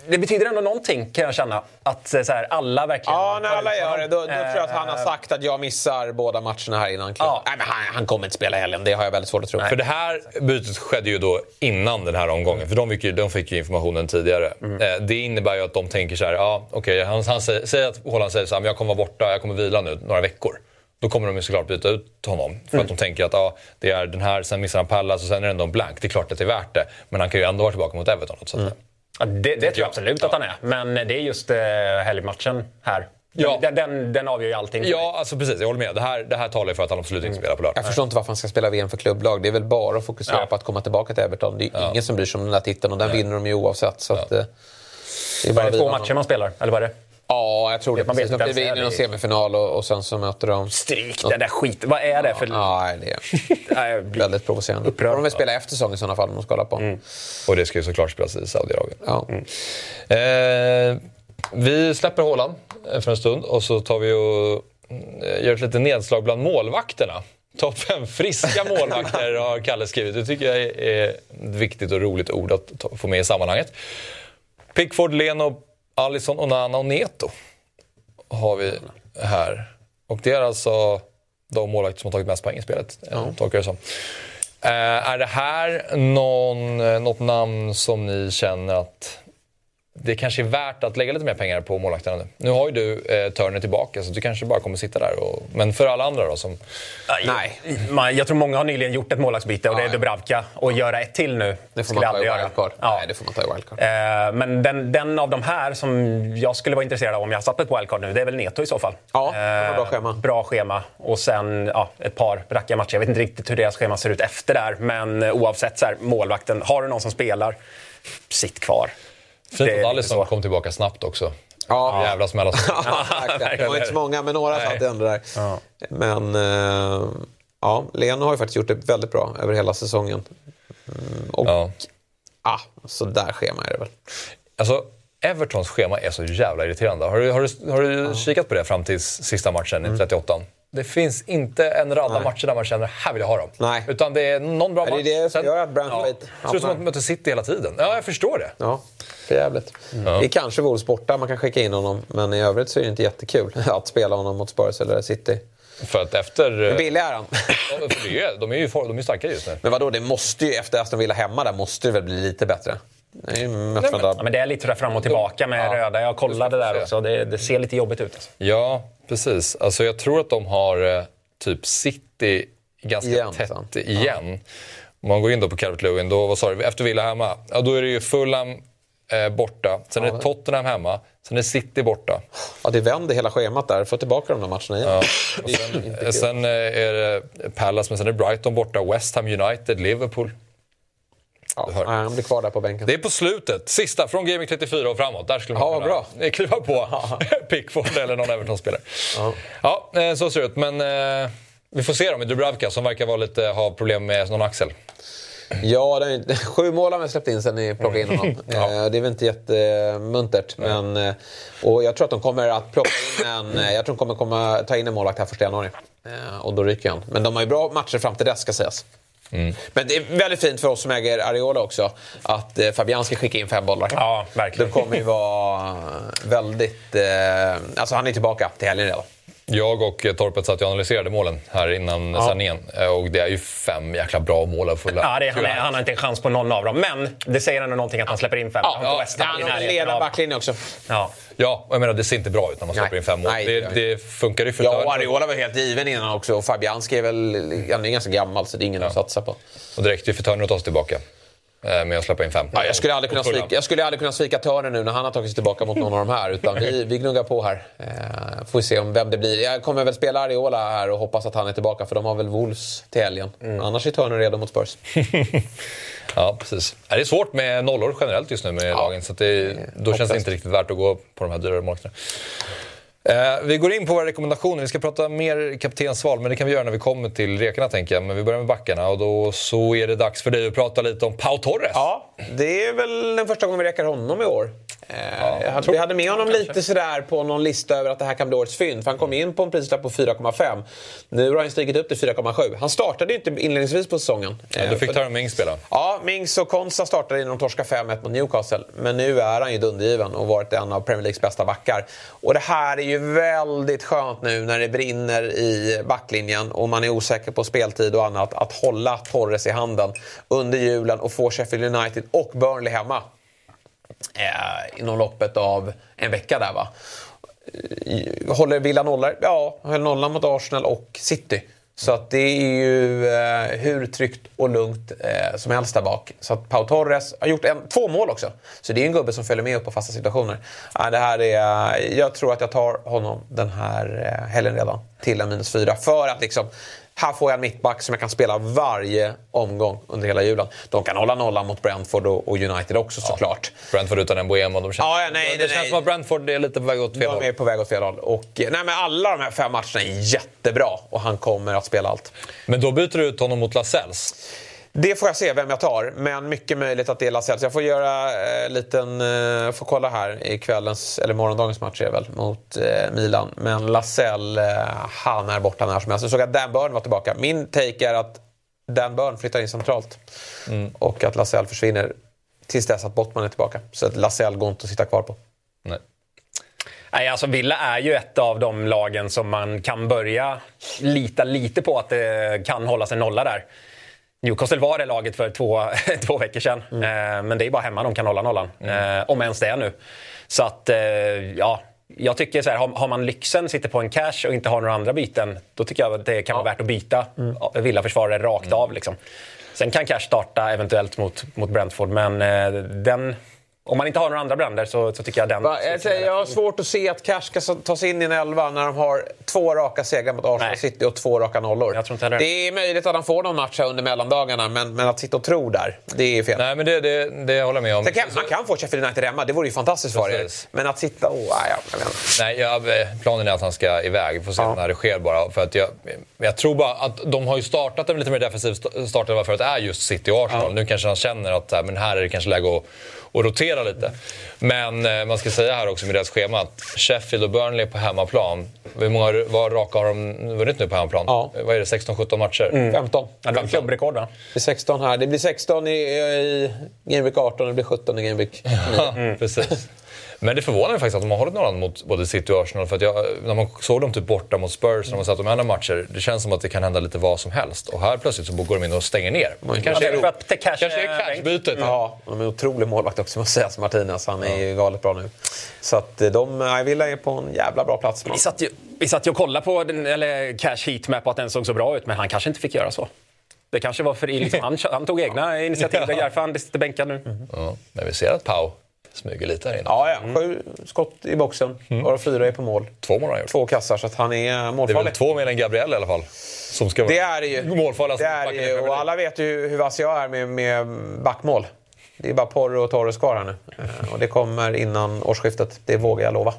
det betyder ändå någonting kan jag känna. Att eh, så här, alla verkligen... Ja, när alla gör det, då, då tror jag att han har Eh, sagt att jag missar båda matcherna här innan klubben. Ja. Nej, men han, han kommer inte spela i helgen, det har jag väldigt svårt att tro. För det här bytet skedde ju då innan den här omgången. För de fick ju, de fick ju informationen tidigare. Eh, det innebär ju att de tänker så här, ja okej, han, han säger, säger att Haaland säger så här, jag kommer vara borta, jag kommer vila nu några veckor. Då kommer de ju såklart byta ut honom. För att de tänker att ja, det är den här, sen missar han Pallas och sen är det ändå en blank. Det är klart att det är värt det. Men han kan ju ändå vara tillbaka mot Everton. Så att säga. Ja, det, det tror jag absolut att han är. Men det är just eh, helgmatchen här. Ja. Den, den, den avgör ju allting. Ja, alltså precis. Jag håller med. Det här, det här talar ju för att han absolut inte spelar på lördag. Jag förstår inte varför han ska spela VM för klubblag. Det är väl bara att fokusera Ja. på att komma tillbaka till Everton. Det är ingen som bryr sig om den där titeln och den vinner de ju oavsett. Så att, eh, Det är bara det två matcher man spelar? Eller vad är det? Ja, jag tror det. Man vet De kliver in i någon semifinal och, och sen så möter de... Stryk den där skiten. Vad är det för... Ja, det är väldigt provocerande. Upprörd. De väl spela efter säsongen i sådana fall om de ska hålla på. Och det ska ju såklart spelas i Saudiarabien. Ja. Eh, vi släpper Håland eh, för en stund och så tar vi och eh, gör ett litet nedslag bland målvakterna. Topp fem friska målvakter har Kalle skrivit. Det tycker jag är ett viktigt och roligt ord att få med i sammanhanget. Pickford, Leno, Alisson, Onana och Neto har vi här. Och det är alltså de målvakter som har tagit mest poäng i spelet, ja. tolkar jag det som. Eh, är det här någon, eh, något namn som ni känner att det kanske är värt att lägga lite mer pengar på målvakterna nu? Nu har ju du eh, Turner tillbaka så du kanske bara kommer sitta där. Och, men för alla andra då? Som, Nej. Man, jag tror många har nyligen gjort ett målvaktsbyte och det är Dubravka. Och göra ett till nu Det får man ta i aldrig göra. wildcard. Ja. Nej, det får man ta i wildcard. Eh, Men den, den av de här som jag skulle vara intresserad av om jag satt på ett wildcard nu, det är väl Neto i så fall. Ja, har bra Eh, schema. Bra schema. Och sen ja, ett par rackiga matcher. Jag vet inte riktigt hur deras schema ser ut efter där. Men eh, oavsett, så här, målvakten. Har du någon som spelar, sitt kvar. Fint att Alisson så. kom tillbaka snabbt också. Ja. Jävla smäll alltså. Ja, det var inte så många, men några satt ändå där. Men eh, ja, Leno har ju faktiskt gjort det väldigt bra över hela säsongen. Mm, och Ja. ah, så där schema är det väl. Alltså, Evertons schema är så jävla irriterande. Har du, har du, har du kikat på det fram till sista matchen Mm. i 38 Det finns inte en radda matcher där man känner här vill jag ha dem. Nej. Utan det är någon bra Ja, det är match. det som gör att Brentford ja, Det ser ut som att man möter City hela tiden. Ja, jag förstår det. Ja, för jävligt. Det är kanske Wolves borta man kan skicka in honom, men i övrigt så är det inte jättekul att spela honom mot Spurs eller City. För att efter... Men billig är han. Det är, de är ju de är starka just nu. Men vadå, det måste ju, efter Aston Villa hemma där, måste det väl bli lite bättre? Mött från Ja, men det är lite där fram och tillbaka med Ja, röda. Jag kollade där också. Det, det ser lite jobbigt ut. Alltså. Ja, precis. Alltså jag tror att de har eh, typ City ganska Igen, tätt sant. igen. Om man går in då på Calvert Lewin, då, vad sa du, efter Villa hemma, ja, då är det ju Fulham eh, borta, sen är det Tottenham hemma, sen är City borta. Ja, det vänder hela schemat där. Få tillbaka de där matcherna igen. Är inte Eh. Sen eh, är det Palace, men sen är det Brighton borta, West Ham United, Liverpool. Ja, han blir kvar där på bänken. Det är på slutet, sista, från Gaming 34 och framåt. Där skulle man Ja, vad bra. kunna kliva på Pickford eller någon Everton-spelare. Ja, eh, så ser det ut. Men eh, vi får se då med Dubravka som verkar vara lite, ha problem med någon axel. Ja, det är, sju mål har vi släppt in sen ni plockade in honom. Ja. Eh, Det är väl inte jättemuntert. Men, eh, och jag tror att de kommer att plocka in en... Jag tror de kommer komma, ta in en målvakt här första januari. Och då ryker han. Men de har ju bra matcher fram till dess ska sägas. Men det är väldigt fint för oss som äger Areola också att eh, Fabian ska skicka in fem bollar. Ja, verkligen. Det kommer ju vara väldigt... Eh, alltså han är tillbaka till helgen redan. Jag och eh, Torpet satt och analyserade målen här innan sändningen. Eh, Och det är ju fem jäkla bra mål att fylla. Ja, han, är, han har inte en chans på någon av dem. Men det säger ändå någonting att han släpper in fem. Han Ja, Ham i han har ledande av- backlinje också. Ja. Ja, och jag menar det ser inte bra ut när man släpper Nej. in fem mål. Nej, det, det gör det funkar ju för Ja, och Areola var helt given innan också. Och Fabianski är väl han är ganska gammal så det är ingen att satsa på. Och räckte ju för Turner att ta sig tillbaka. Eh, Med att släppa in fem. Ja, jag, skulle aldrig kunna svika, jag skulle aldrig kunna svika Turner nu när han har tagit sig tillbaka mot någon av de här. Utan vi, vi gnuggar på här. Eh, får vi se om vem det blir. Jag kommer väl spela Areola här och hoppas att han är tillbaka för de har väl Wolves till helgen. Mm. Annars är Turner redo mot Spurs. Ja, precis. Ja, Det är svårt med nollor generellt just nu med lagen. Så det, då känns det inte riktigt värt att gå på de här dyrare målvakterna. Eh, vi går in på våra rekommendationer. Vi ska prata mer kaptensval, men det kan vi göra när vi kommer till rekarna tänker jag. Men vi börjar med backarna och då så är det dags för dig att prata lite om Pau Torres. Ja, det är väl den första gången vi rekar honom i år. Eh, hade, vi hade med honom lite sådär på någon lista över att det här kan bli årets fynd. För han kom in på en prislapp på 4,5. Nu har han stigit upp till 4,7. Han startade ju inte inledningsvis på säsongen. Ja, Eh, då fick för- Turner Mings spela. Ja, Mings och Konsa startade innan de torskade 5-1 mot Newcastle. Men nu är han ju dundergiven och varit en av Premier Leagues bästa backar. Och det här är ju väldigt skönt nu när det brinner i backlinjen och man är osäker på speltid och annat. Att hålla Torres i handen under julen och få Sheffield United och Burnley hemma. Eh, inom loppet av en vecka där va. Eh, håller Villa nollor? Ja, höll nollan mot Arsenal och City. Så att det är ju eh, hur tryggt och lugnt eh, som helst där bak. Så att Pau Torres har gjort en, två mål också. Så det är en gubbe som följer med upp på fasta situationer. Ja, det här är, jag tror att jag tar honom den här eh, helgen redan till en minus fyra. För att liksom, här får jag en mittback som jag kan spela varje omgång under hela julen. De kan hålla nollan mot Brentford och, United också såklart. Brentford utan en Boemo. De känns, Ja, nej, det nej, känns nej. som att Brentford är lite på väg åt fel De håll. är på väg åt fel håll. Och, nej, men alla de här fem matcherna är jättebra och han kommer att spela allt. Men då byter du ut honom mot Lasells. Det får jag se vem jag tar, men mycket möjligt att det är Lasells. Jag får göra eh, liten... Eh, får kolla här i kvällens, eller morgondagens match är väl, mot eh, Milan. Men Lasell, eh, han är borta när som helst. Jag såg att Dan Burn var tillbaka. Min take är att Dan Burn flyttar in centralt. Och att Lasell försvinner tills dess att Bottman är tillbaka. Så att Lasell går inte att sitta kvar på. Nej. Nej, alltså Villa är ju ett av de lagen som man kan börja lita lite på att det kan hålla sig nolla där. Newcastle var det laget för två, två veckor sedan. Eh, men det är bara hemma de kan hålla nollan. Eh, om ens det är nu. Så att, eh, ja. Jag tycker så här, har, har man lyxen, sitter på en cash och inte har några andra byten, då tycker jag att det kan vara värt att byta ja. Villa-försvarare rakt av. Liksom. Sen kan cash starta eventuellt mot, mot Brentford, men eh, den... Om man inte har några andra bränder så, så tycker jag den... Va, jag, säger, jag har svårt att se att Cash ska ta sig in i en elva när de har två raka segrar mot Arsenal Nej. City och två raka nollor. Jag tror inte heller det är möjligt att han får någon match här under mellandagarna, men, men att sitta och tro där, det är fel. Nej, men det, det, det håller jag med om. Kan, man kan få Sheffield United hemma, det vore ju fantastiskt för er. Men att sitta och... Vet inte. Nej, jag, planen är att han ska iväg. Vi får se Ja. när det sker bara. För att jag, jag tror bara att de har ju startat en lite mer defensiv st- startelva för att det är just City och Arsenal. Nu kanske han känner att men här är det kanske läge att, att rotera lite. Men eh, man ska säga här också med deras schema att Sheffield och Burnley på hemmaplan. Hur många vad raka har de vunnit nu på hemmaplan? Ja. Vad är det, 16-17 matcher? 15. Ja, det var klubbrekord va? Det är 16 här. Det blir 16 i, i Game Week 18 och det blir 17 i Game Week 9. Ja, precis. Men det förvånar mig faktiskt att de har hållit nollan mot både City och Arsenal. För att jag, när man såg dem typ borta mot Spurs, när man sett de andra matcher, det känns som att det kan hända lite vad som helst. Och här plötsligt så går de in och stänger ner. Det kanske Ja, det är är, för att det cash kanske är är cashbytet. Ja, de är en otrolig målvakt också måste sägas, Martinez. Han är ju galet bra nu. Så att eh, de, nej, Villa är på en jävla bra plats. Vi satt ju, vi satt ju och kollade på den, eller Cash Heatmap och att den såg så bra ut, men han kanske inte fick göra så. Det kanske var för liksom, han, han tog egna initiativ. Är därför han sitter bänkad nu. Ja, men vi ser att Pau smyger lite här inne. Ja, ja. Sju skott i boxen, varav fyra är på mål. Två mål har han gjort. Två kassar, så att han är Det är väl målfarlig. två mer än Gabriel i alla fall. Som ska Det är det ju. målfarligast Det är det ju. Och alla vet ju hur vass jag är med, med backmål. Det är bara Porro och Torres kvar här nu. Eh, Och det kommer innan årsskiftet. Det vågar jag lova.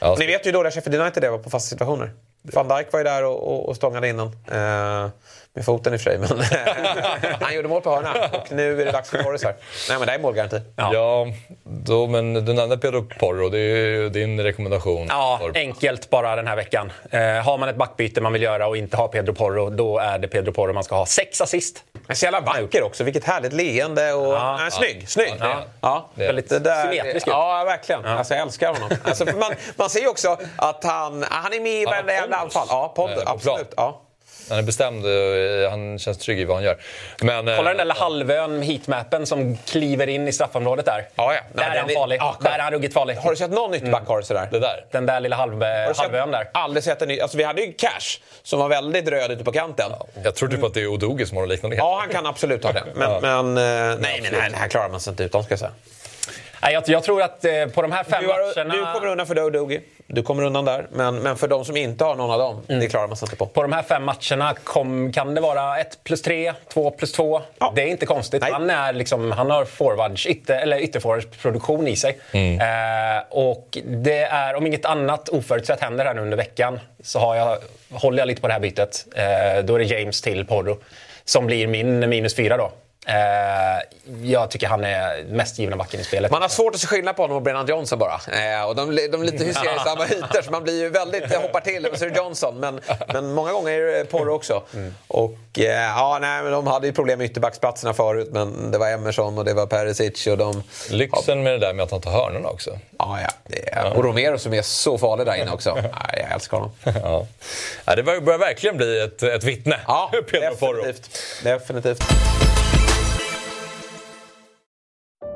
Ja, ni vet ju hur dåliga Sheffield United är på fasta situationer. Van Dijk var ju där och, och, och stångade innan. Eh, med foten i och för sig, men han gjorde mål på hörna. Och nu är det dags för Torres här. Nej, men det är målgaranti. Ja, då, men du nämnde Pedro Porro. Det är ju din rekommendation. Ja, enkelt bara den här veckan. Eh, har man ett backbyte man vill göra och inte har Pedro Porro, då är det Pedro Porro man ska ha. Sex assist. Men så jävla vacker också. Vilket härligt leende. Och, Ja. nej, snygg, snygg. Ja, det är han. Ja, Det är Väldigt Det där, symmetrisk ut. Ja, verkligen. Alltså, jag älskar honom. Alltså, man, man ser ju också att han, han är med i varenda jävla anfall. Ja, pond, Eh, på absolut. plan. Ja. Han är bestämd, eh, han känns trygg i vad han gör. Men, eh, Kolla den där lilla halvön heatmappen som kliver in i straffområdet där. Ja, ja. Där Nej, är han farlig. Ja, där är han ruggigt farlig. Har du sett någon ytterback ha det sådär? Det där. Den där lilla halv, Har halvön där. Aldrig sett en ny. Alltså, vi hade ju Cash som var väldigt röd ute på kanten. Ja, Jag tror typ att det är Odogi som har liknande. han kan absolut ha det. Men, men eh, nej, men nej, det här klarar man sig inte utan, ska jag säga. Nej, jag, jag tror att eh, på de här fem Du, har, matcherna... du kommer undan för Dodogi. Du kommer undan där. Men, men för de som inte har någon av dem, det klarar man sig inte på. På de här fem matcherna kom, kan det vara 1 plus 3, 2 plus 2. Ja. Det är inte konstigt. Nej. Han, är liksom, han har forwards, ytter, eller ytterforwardsproduktion i sig. Eh, och det är, om inget annat oförutsett händer här nu under veckan så har jag, håller jag lite på det här bytet. Eh, då är det James till Porro som blir min minus 4 då. Eh, jag tycker han är mest givna backen i spelet. Man har svårt att se skillnad på honom och Brennan Johnson bara. Eh, och de, de är lite hysteriskt i samma ytor så man blir ju väldigt, hoppar till. Och så är det Johnson. Men, men många gånger är det Porro också. Och eh, ja, nej, men de hade ju problem med ytterbacksplatserna förut. Men det var Emerson och det var Perisic och de... Lyxen med det där med att han tar hörnorna också. Ja, ja, är, och Romero som är så farlig där inne också. Ja, jag älskar honom. Ja. Ja, det börjar verkligen bli ett, ett vittne. Ja, definitivt. definitivt.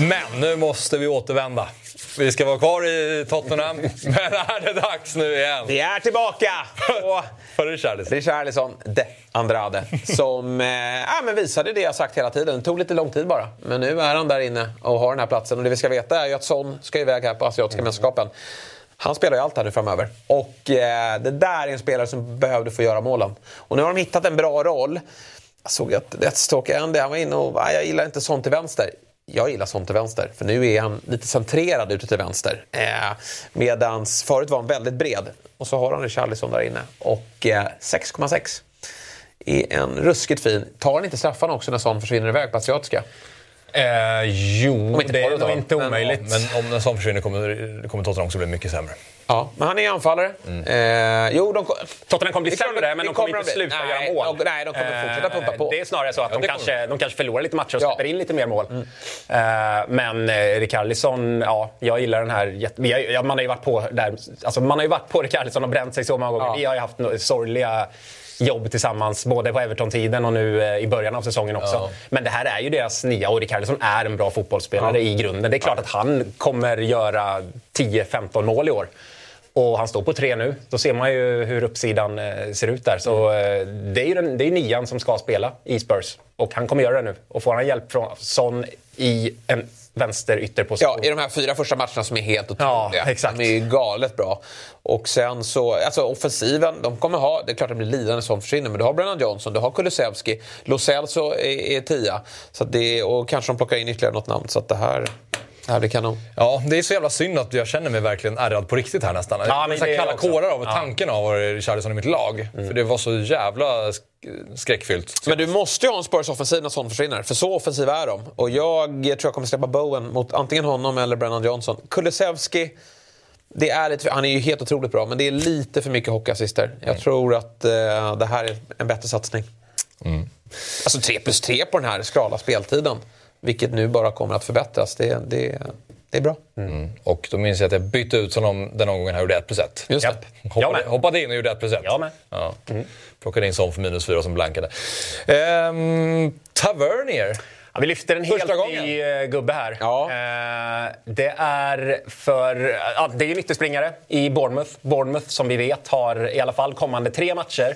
Men nu måste vi återvända. Vi ska vara kvar i Tottenham, men är det dags nu igen? Vi är tillbaka! Och För Richarlison. Richarlison de Andrade som eh, ja, men visade det jag sagt hela tiden. Det tog lite lång tid bara. Men nu är han där inne och har den här platsen. Och det vi ska veta är ju att Son ska iväg här på Asiatiska mästerskapen. Han spelar ju allt här nu framöver. Och eh, det där är en spelare som behövde få göra målen. Och nu har de hittat en bra roll. Jag såg att Deathstalk Andy, han var inne och ah, jag gillar inte sånt till vänster. Jag gillar sånt till vänster, för nu är han lite centrerad ute till vänster. Eh, medans förut var han väldigt bred. Och så har han Richarlison där inne. Och eh, 6,6 är en ruskigt fin. Tar han inte straffarna också när sån försvinner iväg på Asiatiska? Eh, jo, det är nog inte Men- omöjligt. Men, om en sån försvinner kommer, kommer Tottenham också bli mycket sämre. Ja, men han är anfallare. Eh, jo, de, Tottenham kommer bli sämre, men de kommer inte sluta Nej, göra mål. de- nej, de kommer fortsätta pumpa på. Eh, Det är snarare så att Ja, de, kommer kanske, de kanske förlorar lite matcher och Ja. släpper in lite mer mål. Mm. Eh, men eh, Richarlison, ja, jag gillar den här... jätte- vi har, ja, man har ju varit på där, alltså man har ju varit på Richarlison och bränt sig så många gånger. Ja. Vi har ju haft no- sorgliga jobb tillsammans, både på Everton-tiden och nu eh, i början av säsongen också. Ja. Men det här är ju deras nia och Richarlison är en bra fotbollsspelare i grunden. Det är klart att han kommer göra 10-15 mål i år. Och han står på tre nu. Då ser man ju hur uppsidan eh, ser ut där. Så eh, det är ju den, det är nian som ska spela i Spurs. Och han kommer göra det nu. Och får han hjälp från Son i en vänster ytterposition. Ja, i de här fyra första matcherna som är helt Ja, otroliga. exakt. De är ju galet bra. Och sen så, alltså offensiven, de kommer ha, det är klart det blir lidande som försvinner, men du har Brennan Johnson, du har Kulusevski, Lo Celso är, är tia. Så att det, och kanske de plockar in ytterligare något namn. Så att det här, det här blir kanon. Ja, det är så jävla synd att jag känner mig verkligen ärrad på riktigt här nästan. Ja, men det är kalla kårar av Ja. tanken av Richarlison i mitt lag. För det var så jävla sk- skräckfyllt. Men du måste ju ha en Spurs offensiv när sån försvinner, för så offensiva är de. Och jag tror jag kommer släppa Bowen mot antingen honom eller Brennan Johnson. Kulusevski, det är lite, han är ju helt otroligt bra, men det är lite för mycket hockeyassister. Jag tror att eh, det här är en bättre satsning. Alltså 3 plus 3 på den här skrala speltiden, vilket nu bara kommer att förbättras. Det, det, det är bra. Mm. Och då minns jag att jag bytte ut honom den omgången han gjorde 1 plus 1. Just det. Hoppade, hoppade in och gjorde 1 plus 1. Jag med. Ja. Plockade in sån för minus 4 som blankade. Ehm, Tavernier. Ja, vi lyfter en Första helt gången. ny eh, gubbe här. Ja. Eh, det är för... Ja, det är en ytterspringare i Bournemouth. Bournemouth, som vi vet, har i alla fall kommande tre matcher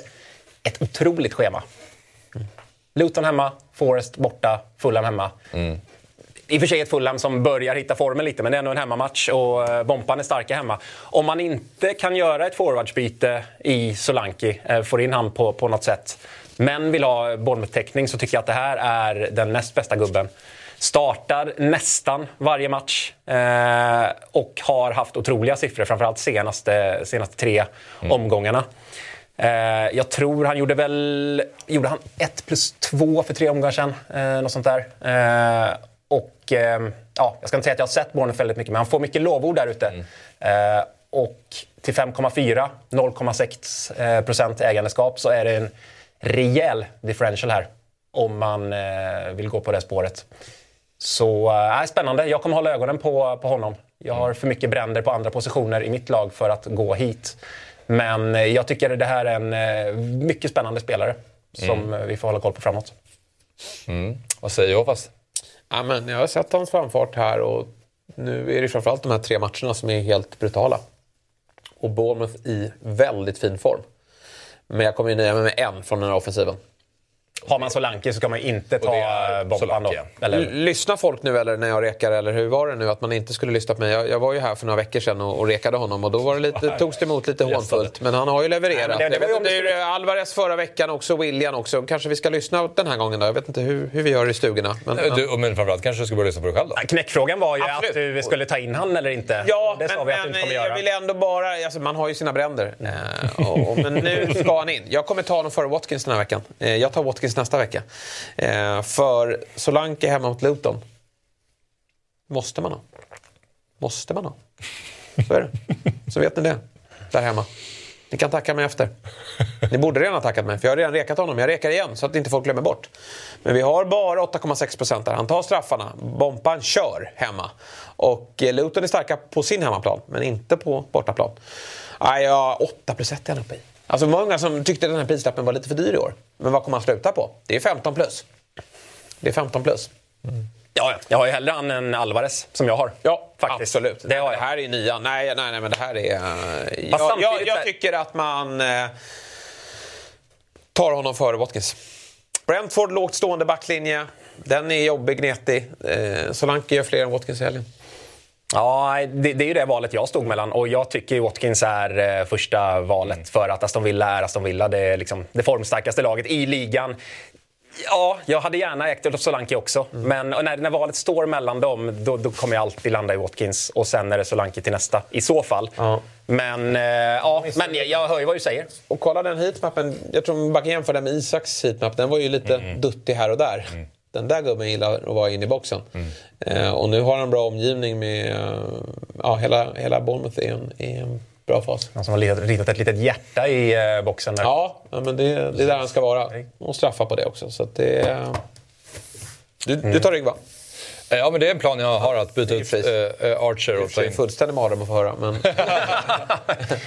ett otroligt schema. Luton hemma, Forest borta, Fulham hemma. I och för sig ett Fulham som börjar hitta formen lite, men det är ändå en hemmamatch och eh, Bompan är starka hemma. Om man inte kan göra ett forwardsbyte i Solanki, eh, får in han på, på något sätt, men vill ha Bournemouth-täckning så tycker jag att det här är den näst bästa gubben. Startar nästan varje match eh, och har haft otroliga siffror, framförallt senaste, senaste tre omgångarna. Eh, jag tror han gjorde väl... Gjorde han 1 plus 2 för tre omgångar sedan? Eh, något sånt där. Eh, och eh, ja, jag ska inte säga att jag har sett Bournemouth väldigt mycket, men han får mycket lovord där ute. Eh, och till 5,4, 0,6 eh, procent ägandeskap så är det en rejäl differential här. Om man eh, vill gå på det spåret. Så äh, spännande. Jag kommer hålla ögonen på, på honom. Jag har för mycket bränder på andra positioner i mitt lag för att gå hit. Men eh, jag tycker det här är en eh, mycket spännande spelare som eh, vi får hålla koll på framåt. Mm. Vad säger fast? Ja, men jag har sett hans framfart här och nu är det framförallt de här tre matcherna som är helt brutala. Och Bournemouth i väldigt fin form. Men jag kommer ju nöja mig med en från den här offensiven. Har man Solanke så ska man ju inte ta det eh, då. Eller, L- Lyssnar folk nu eller när jag rekar eller hur var det nu att man inte skulle lyssna på mig? Jag, jag var ju här för några veckor sedan och, och rekade honom och då var det lite, togs det emot lite hånfullt. Men han har ju levererat. Nej, det- det jag det inte hur Alvarez förra veckan också, William också. Kanske vi ska lyssna den här gången då. Jag vet inte hur, hur vi gör i stugorna. Men, Du, men framförallt kanske du ska börja lyssna på dig själv då? knäckfrågan var ju Absolut. att du skulle ta in han eller inte. Ja, det sa men, vi att du inte kommer jag göra. vill ändå bara... Alltså, man har ju sina bränder. Eh, och, och, men nu ska han in. Jag kommer ta honom före Watkins den här veckan. Eh, jag tar Watkins nästa vecka. Eh, för Solanke hemma mot Luton. Måste man ha. måste man ha. Så är det. Så vet ni det, där hemma. Ni kan tacka mig efter. Ni borde redan ha tackat mig, för jag har redan rekat honom. Jag rekar igen, så att inte folk glömmer bort. Men vi har bara 8,6 procent där. Han tar straffarna. Bompan kör hemma. Och eh, Luton är starka på sin hemmaplan, men inte på bortaplan. Nej, ja, 8 plus 1 är han uppe i. Alltså många som tyckte den här prislappen var lite för dyr i år. Men vad kommer han sluta på? Det är 15 plus. Det är 15 plus. Ja, ja. jag har ju hellre han än Alvarez, som jag har. Ja, faktiskt. absolut. Det, har det här är nian. Nej, nej, nej, men det här är... Jag, jag, jag tycker att man eh, tar honom före Watkins. Brentford, lågt stående backlinje. Den är jobbig, gnetig. Eh, Solanke gör fler än Watkins i helgen. Ja, det, det är ju det valet jag stod mellan. Och jag tycker Watkins är eh, första valet för att Aston Villa är Aston Villa. Det är liksom det formstarkaste laget i ligan. Ja, jag hade gärna ägt Olof Solanke också. Men när, när valet står mellan dem, då, då kommer jag alltid landa i Watkins. Och sen är det Solanke till nästa, i så fall. Men, eh, ja, men jag, jag hör ju vad du säger. Och kolla den heatmappen. Jag tror man kan jämföra den med Isaks heatmap. Den var ju lite duttig här och där. Den där gubben gillar att vara inne i boxen. Eh, och nu har han en bra omgivning med... Eh, ja, hela, hela Bournemouth är en, är en bra fas. Han som har ritat- ett litet hjärta i eh, boxen. Där. Ja, men det, det är där han ska vara. Och straffa på det också. Så det... är- Du, du tar rygg va? Eh, Ja, men det är en plan jag har att byta ut eh, eh, Archer och Det ta är en in... fullständig mardröm att få höra. Men...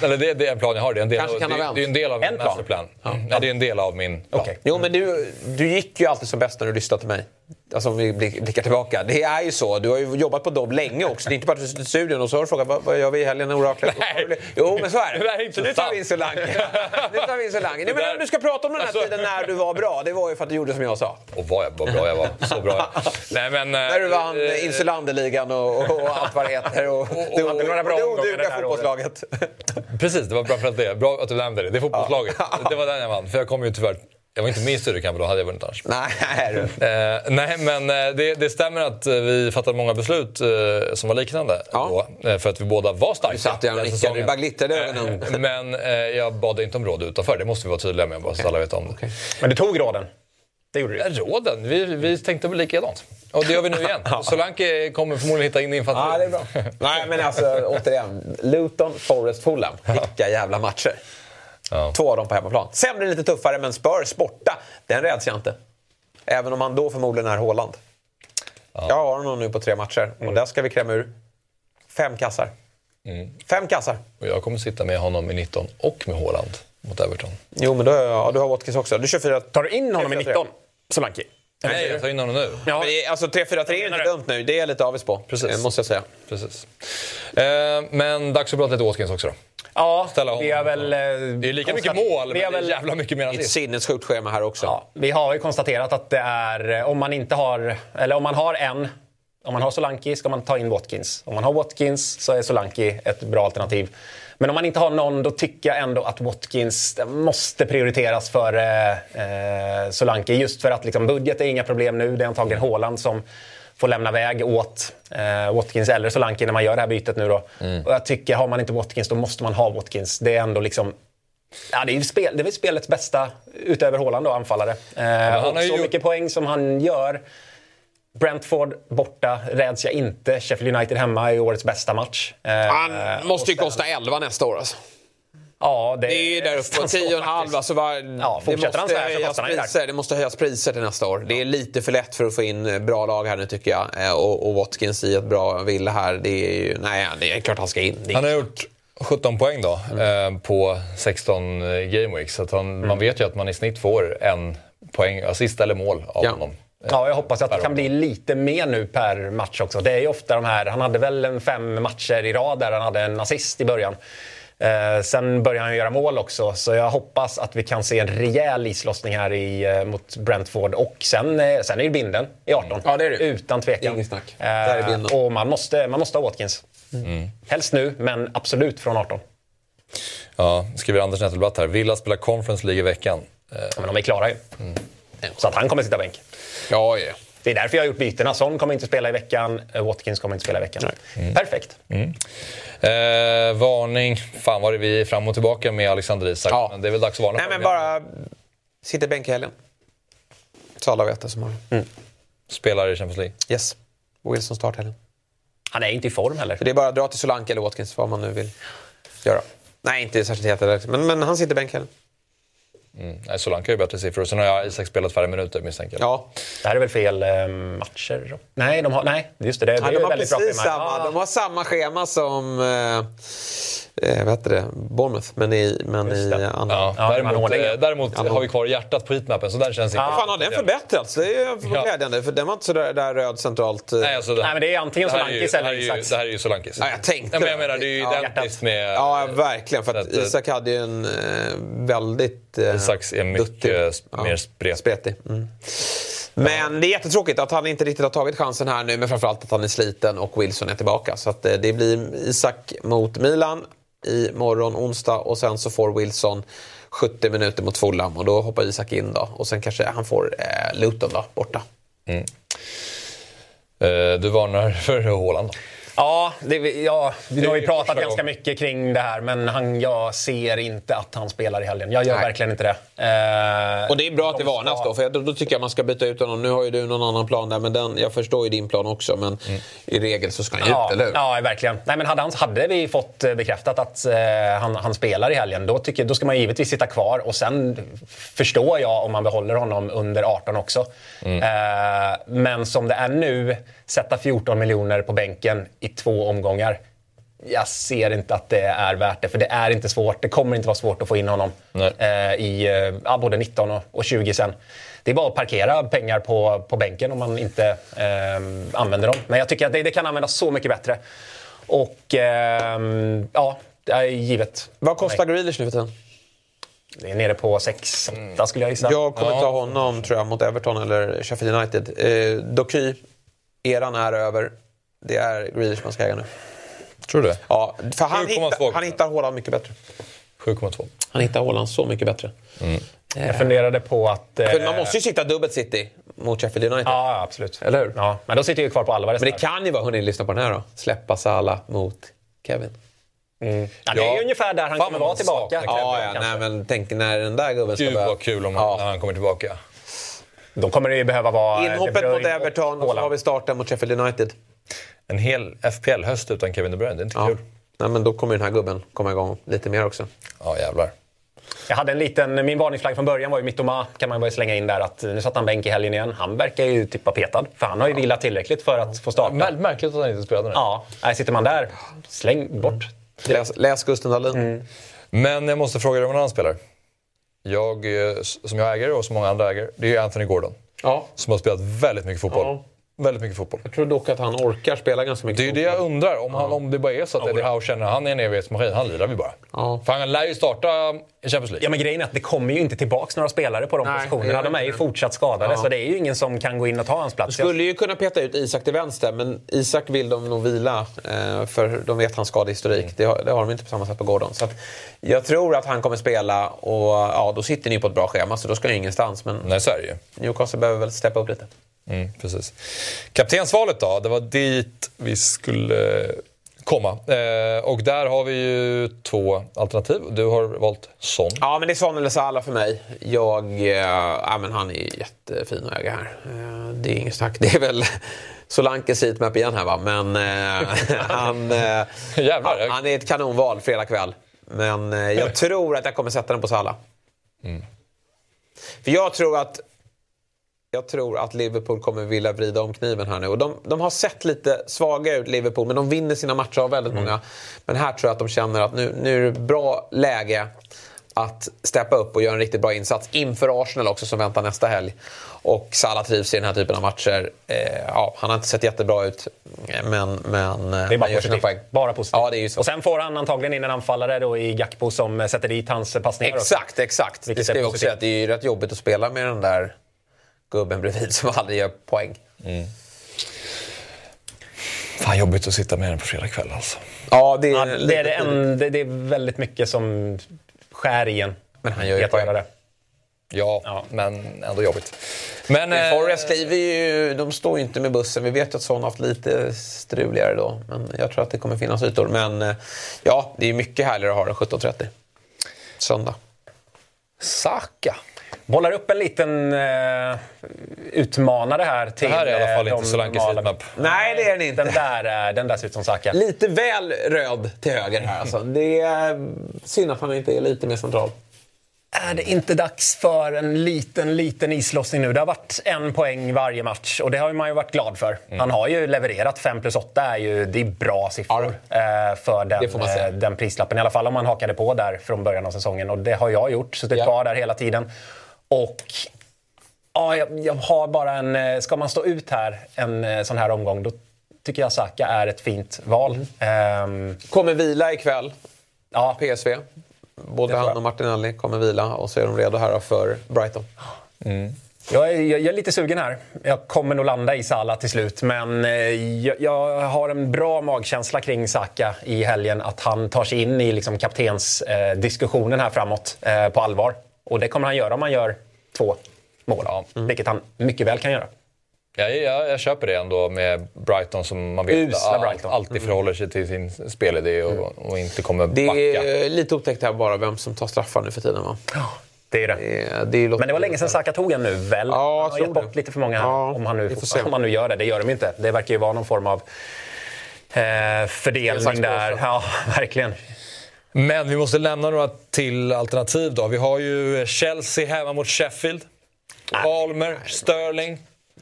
Eller det, det är en plan jag har. Det är en del, Kanske av, kan ha det, det är en del av min En plan? masterplan. Ja. det är en del av min plan. Jo, men du, du gick ju alltid som bäst när du lyssnade till mig. Alltså om vi blick- blickar tillbaka. Det är ju så. Du har ju jobbat på Dobb länge också. Det är inte bara att du sitter i studion och så har du frågat vad, vad gör vi i helgen, Oraklet? Nej. Jo, men så är det. Är inte nu tar vi in Solanke. Nu tar vi in Solanke. Nej, men om du ska prata om den här Alltså- tiden när du var bra, det var ju för att du gjorde som jag sa. Och vad, jag, vad bra jag var. Så bra. Nej, men, När du vann eh, eh, Insulanderligan och, och, och allt vad det heter. Och, och, några bra och det odugliga fotbollslaget. Precis, det var bra för att det. Bra att du nämnde det. Det är fotbollslaget. Det var den jag vann. För jag kom ju tyvärr... Jag var inte med i Sturekampen, då hade jag vunnit annars. Nej, du. Eh, nej, men eh, det, det stämmer att vi fattade många beslut eh, som var liknande. Ja. Då, eh, för att vi båda var starka. Du satt där och nickade, det bara glittrade ögonen. Eh, Men eh, jag bad inte om råd utanför. Det måste vi vara tydliga med, bara så att alla vet om det. Men du tog råden. Det gjorde du. Ja, Råden? Vi, vi tänkte väl likadant. Och det gör vi nu igen. Solanke kommer förmodligen hitta in i infanteri. Ja, det är bra. Nej, men alltså återigen. Luton, Forest, Fulham. Vilka jävla matcher. Ja. Två av dem på hemmaplan. Sen blir det lite tuffare, men Spurs borta, den räds jag inte. Även om han då förmodligen är Haaland. Jag har honom nu på tre matcher och där ska vi kräma ur fem kassar. Fem kassar. Och jag kommer sitta med honom i 19 och med Haaland mot Everton. Jo, men då, ja, du har Watkins också. Du kör fyra... Tar du in honom i 3-4-3. 19, Solanke? Nej, jag tar in honom nu. Ja. Det Alltså 3-4-3 är inte dumt nu. Det är jag lite avis på, Precis. eh, måste jag säga. Precis. Eh, men dags att prata lite Watkins också då. Ja, vi har väl... eh, Det är lika mycket mål, vi men väl, jävla mycket mer Ett assist. sinnessjukt schema här också. ja, vi har ju konstaterat att det är, eh, om man inte har, eller om man har en, om man har Solanke ska man ta in Watkins. Om man har Watkins så är Solanke ett bra alternativ. Men om man inte har någon, då tycker jag ändå att Watkins måste prioriteras för eh, eh, Solanke. Just för att liksom, budget är inga problem nu. Det är antagligen Haaland som får lämna väg åt eh, Watkins eller Solanke när man gör det här bytet nu. Då. Och jag tycker, har man inte Watkins, då måste man ha Watkins. Det är ändå liksom... Ja, det är spel, det är väl spelets bästa, utöver Haaland då, anfallare. Eh, han och så gjort- mycket poäng som han gör. Brentford borta räds jag inte. Sheffield United hemma i årets bästa match. Eh, Han måste ju kosta 11 nästa år alltså. Ja, det, Det är ju där uppe på nästan så 10,5. faktiskt. Alltså var, Ja, det, fortsätter han så här så kostar han priser, det måste höjas priser till nästa år. Det är lite för lätt för att få in eh, bra lag här nu tycker jag. Eh, Och, och Watkins i ett bra Villa här, det är ju... Nej, det är klart han ska in. Han har gjort 17 poäng då eh, på 16 game weeks. Så han, man vet ju att man i snitt får en poäng, assist eller mål av Ja. honom. Ja, jag hoppas att det kan bli lite mer nu per match också. Det är ju ofta de här, han hade väl en fem matcher i rad där han hade en assist i början. Eh, sen börjar han göra mål också, så jag hoppas att vi kan se en rejäl islossning här i, eh, mot Brentford. Och sen, eh, sen är ju binden i 18. Ja, det är det. Utan tvekan. Inget snack. Eh, Där är binden. och man måste, man måste ha Watkins. Helst nu, men absolut från 18. Ja, skriver Anders Nettelblatt här. Villa spelar Conference League i veckan. Eh, Ja, Men de är klara ju. Så att han kommer sitta bänk. ja, ja. Det är därför jag har gjort bytena. Son kommer inte spela i veckan, eh, Watkins kommer inte spela i veckan. Perfekt. Eh, varning. Fan vad det vi fram och tillbaka med Alexander Isak. Ja. Men det är väl dags att varna Nej, men bara... Sitter bänk i helgen. Så alla vet det som har... Spelar i Champions League. Yes. Wilson starthelgen. Han är inte i form heller. Det är bara att dra till Solanke eller Watkins, vad man nu vill göra. Nej, inte särskilt jättelätt, men, men han sitter bänk heller. Mm. Nej, Solanke har ju bättre siffror. Sen har jag Isak spelat färre minuter misstänker jag. Ja. Det här är väl fel eh, matcher? då? Nej, de har, nej, just det. Det, det Ja, är de har precis samma, Ja. de har samma schema som eh, eh, vad heter det? Bournemouth, men i, men i andra. Ja, det däremot ordning. eh, däremot har vi kvar hjärtat på heatmappen, så den känns inte... Fan, har den förbättrats? Det är Ja. glädjande, för den var inte så där, där röd centralt. eh. Nej, alltså, Nej, men det är antingen det Solankis det eller Isaks. Det här är ju Solankis. Ja, jag tänkte Nej, men jag menar, det är ju Ja, identiskt med... Ja, verkligen. För att att, eh, Isak hade ju en eh, väldigt... Eh, Isaks är mycket duttig. sp- mer spretig. spretig. Mm. Men det är jättetråkigt att han inte riktigt har tagit chansen här nu, men framförallt att han är sliten och Wilson är tillbaka. Så att eh, det blir Isak mot Milan i morgon onsdag och sen så får Wilson 70 minuter mot Fulham och då hoppar Isak in då. Och sen kanske han får eh, Luton då, borta. Mm. Eh, Du varnar för Haaland då? Ja, det, ja, vi har ju pratat ganska gången. mycket kring det här, men han, jag ser inte att han spelar i helgen. Jag gör Nej. verkligen inte det. Eh, Och det är bra att det de varnas då, för då, då tycker jag man ska byta ut honom. Nu har ju du någon annan plan där, men den, jag förstår ju din plan också. Men i regel så ska han Ja, ut, eller hur? ja, verkligen. Nej, men hade, han, hade vi fått eh, bekräftat att eh, han, han spelar i helgen, då, tycker, då ska man givetvis sitta kvar. Och sen förstår jag om man behåller honom under 18 också. Mm. Eh, men som det är nu, sätta 14 miljoner på bänken i två omgångar. Jag ser inte att det är värt det, för det är inte svårt. Det kommer inte vara svårt att få in honom eh, i eh, ja, både 19 och, och 20 sen. Det är bara att parkera pengar på, på bänken om man inte eh, använder dem. Men jag tycker att det, det kan användas så mycket bättre. Och ehm, ja, det är givet. Vad kostar Grealish nu för tiden? Det är nere på 6-8 skulle jag gissa. Jag kommer ta honom tror jag, mot Everton eller Sheffield United. Eh, Doky, eran är över. Det är Grealish man ska äga nu. Tror du det? Ja, för han, 7,2 hittar, han hittar Haaland mycket bättre. 7,2. Han hittar Haaland så mycket bättre. Jag funderade på att... eh, För man måste ju sitta dubbelt City mot Sheffield United. Ja, absolut. Eller hur? Ja, men då sitter ju kvar på Alvarez. Men det där. kan ju vara, hörni, lyssna på den här då. Släppa Salah mot Kevin. Ja, det är Ja. ju ungefär där han Fan, kommer vara tillbaka. Ja, ja, nej, men tänk när den där gubben ska Gud börja... vad kul om Ja. när han kommer tillbaka. Då kommer det ju behöva vara... De Inhoppet mot Everton och så har vi starten mot Sheffield United. En hel FPL-höst utan Kevin De Bruyne, det är inte Ja. kul. Nej, men då kommer den här gubben komma igång lite mer också. Ja, jävlar. Jag hade en liten, min varningsflagg från början var ju Mittoma, kan man bara slänga in där. Att nu satt han bänk i helgen igen. Han verkar ju typ vara petad. För han har ju vilat tillräckligt för att få starta. Mär- Märkligt att han inte spelade nu. Ja, nej, sitter man där, släng bort. Läs, läs Gusten Dahlin. Men jag måste fråga dig om en annan spelare. Jag, eh, som jag äger och som många andra äger, det är Anthony Gordon. Ja. Som har spelat väldigt mycket fotboll. Ja. Väldigt mycket fotboll. Jag tror dock att han orkar spela ganska mycket Det är ju det jag undrar. Om, han, om det bara är så att Eddie Howe känner att han är en evighetsmaskin, han lirar vi bara. Ja. För han lär ju starta i Champions League. Ja, men grejen är att det kommer ju inte tillbaks några spelare på de Nej, positionerna. De är ju fortsatt skadade, Ja. så det är ju ingen som kan gå in och ta hans plats. skulle ju kunna peta ut Isak till vänster, men Isak vill de nog vila. Eh, för de vet hans skadehistorik. Det, har, det har de inte på samma sätt på Gordon. Så att jag tror att han kommer spela och ja, då sitter ni på ett bra schema, så då ska ju ingenstans. Men Nej, så är det ju. Newcastle behöver väl steppa upp lite. Mm, precis. Kaptensvalet då, det var dit vi skulle komma. Eh, och där har vi ju två alternativ. Du har valt Son. Ja, men det är Son eller Salah för mig. Jag, eh, ja, men han är jättefin att äga här. Eh, det är inget snack. Det är väl Solankes heatmap igen här va. Men eh, han, eh, Jävlar, han, är ett kanonval fredag kväll. Men eh, jag tror att jag kommer sätta den på Salah. För jag tror att jag tror att Liverpool kommer vilja vrida om kniven här nu. Och de, de har sett lite svaga ut, Liverpool, men de vinner sina matcher av väldigt många. Men här tror jag att de känner att nu, nu är det bra läge att steppa upp och göra en riktigt bra insats inför Arsenal också som väntar nästa helg. Och Salah trivs i den här typen av matcher. Eh, ja, han har inte sett jättebra ut, men, men Det är han bara positivt. Bara positivt. Ja, det är ju så. Och sen får han antagligen in en anfallare då i Gakpo som sätter dit hans passningar. också. Exakt, exakt. Vilket det ska vi också säga det är ju rätt jobbigt att spela med den där gubben bredvid som aldrig gör poäng. Fan jobbigt att sitta med den på fredag kväll alltså. Ja, det är, Ja, det, är det, en, det, det är väldigt mycket som skär i en. Men han gör ju poäng. det. Ja, Ja. men ändå jobbigt. Men... Men eh, Forrest skriver ju, de står ju inte med bussen. Vi vet ju att Son har haft lite struligare då. Men jag tror att det kommer finnas ytor. Men eh, ja, det är mycket härligare att ha den 17.30. Söndag. Saka. Bollar upp en liten eh, utmanare här till här är i alla fall eh, inte Solankes heatmap. Nej, det är den inte. Den där, eh, den där ser ut som Saka. Lite väl röd till höger här alltså. Det är synd att han inte är lite mer central. Är det inte dags för en liten, liten islossning nu? Det har varit en poäng varje match och det har man ju varit glad för. Mm. Han har ju levererat. 5 plus 8 är ju det är bra siffror eh, för Det den, eh, den prislappen. I alla fall om man hakade på där från början av säsongen. Och det har jag gjort. Suttit Ja. kvar där hela tiden. Och ja, jag, jag har bara en... eh, Ska man stå ut här en eh, sån här omgång då tycker jag Saka är ett fint val. Ehm, Kommer vila ikväll. ja, PSV. Både han och Martinelli kommer vila och så är de redo här för Brighton. Jag är, jag, jag är lite sugen här. Jag kommer nog landa i Salah till slut. Men eh, jag, jag har en bra magkänsla kring Saka i helgen. Att han tar sig in i liksom, kaptensdiskussionen eh, diskussionen här framåt eh, på allvar. Och det kommer han göra om han gör två mål. Vilket han mycket väl kan göra. Jag, jag, jag köper det ändå med Brighton som man vet all, Brighton. alltid förhåller sig till sin spelidé och, och inte kommer Det backa. är lite otäckt här bara vem som tar straffar nu för tiden va? Det är det. Det, det är Men det var länge sedan Saka tog en nu, väl? Ja, jag han har gett det. bort lite för många här. Ja, om, han nu, om han nu gör det. Det gör de inte. Det verkar ju vara någon form av eh, fördelning där. Ja, verkligen. Men vi måste lämna några till alternativ då. Vi har ju Chelsea hemma mot Sheffield. Palmer, Sterling.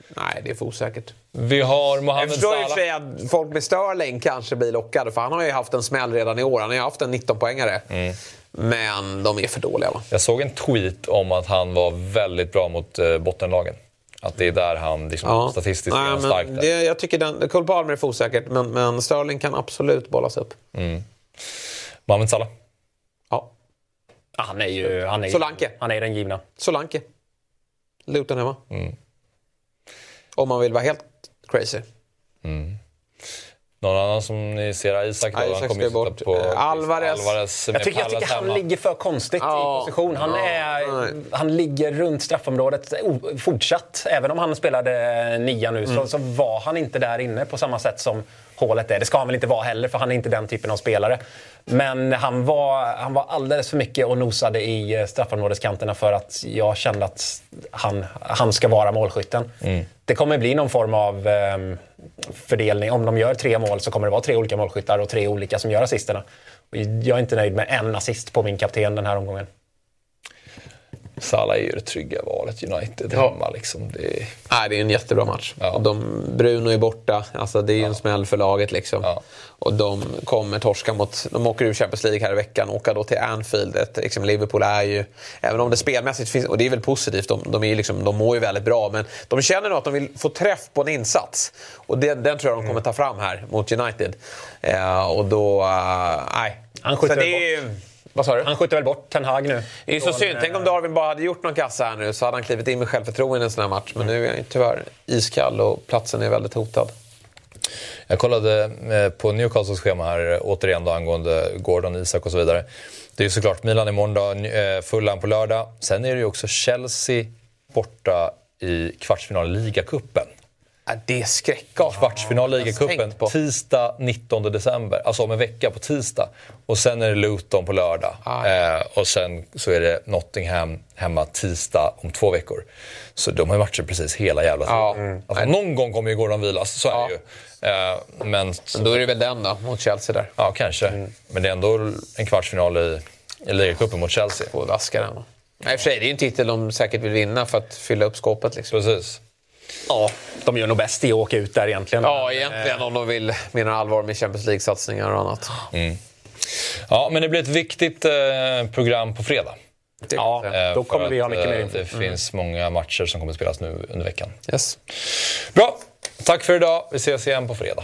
Nej, det är för osäkert. Vi har Jag Mohamed förstår i och för Salah. sig att folk med Sterling kanske blir lockade för han har ju haft en smäll redan i år. Han har ju haft en 19-poängare. Mm. Men de är för dåliga va? Jag såg en tweet om att han var väldigt bra mot eh, bottenlagen. Att det är där han liksom, statistiskt är Nej, stark. Det, jag tycker den, Cole Palmer är för osäkert men, men Sterling kan absolut bollas upp. Mohamed Salah. Ja. Ja, Han är ju... Han är, Solanke. Han är den givna. Solanke. Luton hemma. Mm. Om man vill vara helt crazy. Någon annan som ni ser? Isak då? Ja, Isak kommer ju bort. på Eh, Alvarez. Alvarez Jag tycker, jag tycker han hemma. ligger för konstigt Ja. i position. Han, är, nej. han ligger runt straffområdet fortsatt. Även om han spelade nia nu Mm. så, så var han inte där inne på samma sätt som hålet är. Det ska han väl inte vara heller för han är inte den typen av spelare. Men han var, han var alldeles för mycket och nosade i eh, straffområdeskanterna för att jag kände att han, han ska vara målskytten. Det kommer bli någon form av ehm, fördelning. Om de gör tre mål så kommer det vara tre olika målskyttar och tre olika som gör assisterna. Jag är inte nöjd med en assist på min kapten den här omgången. Salah är ju det trygga valet. United hemma liksom. Det är... Nej, det är en jättebra match. Ja. Och de, Bruno är borta. Alltså, det är ju en smäll för laget. Liksom. Ja. Och de kommer torska mot... De åker ur Champions League här i veckan. Åka då till Anfield. Ett, liksom, Liverpool är ju... Även om det spelmässigt finns... Och det är väl positivt. De, de, är liksom, de mår ju väldigt bra. Men de känner nog att de vill få träff på en insats. Och den, den tror jag de kommer ta fram här mot United. Eh, och då... eh, nej. Han skjuter Så det väl är ju... Vad sa du? Han skjuter väl bort Ten Hag nu. Det är ju så synd. Tänk om Darwin bara hade gjort någon kassa här nu så hade han klivit in med självförtroende i en sån här match. Men nu är han ju tyvärr iskall och platsen är väldigt hotad. Jag kollade eh, på Newcastles schema här eh, återigen då angående Gordon, Isak och så vidare. Det är ju såklart Milan imorgon då, eh, Fulham på lördag. Sen är det ju också Chelsea borta i kvartsfinal i ligacupen. Ja, det är skräckartat. Kvartsfinal i har ligacupen på. tisdag 19 december. Alltså om en vecka på tisdag. Och sen är det Luton på lördag. Ah, eh, och sen så är det Nottingham hemma tisdag om två veckor. Så de har ju matcher precis hela jävla tiden. Ja. Mm. Alltså, någon gång kommer ju Gordon vilas, så är Ja. det ju. Eh, men Men då är det väl den då, mot Chelsea där. Ja, kanske. Men det är ändå en kvartsfinal i, i ligacupen mot Chelsea. På vaska den. I och för sig, det är ju en titel de säkert vill vinna för att fylla upp skåpet. Liksom. Precis. Ja, de gör nog bäst i att åka ut där egentligen. Ja, egentligen om de vill mena allvar med Champions League-satsningar och annat. Ja, men det blir ett viktigt eh, program på fredag. Ja, Eh, då kommer vi ha att, mycket mer eh, info. Det finns många matcher som kommer spelas nu under veckan. Yes. Bra! Tack för idag. Vi ses igen på fredag.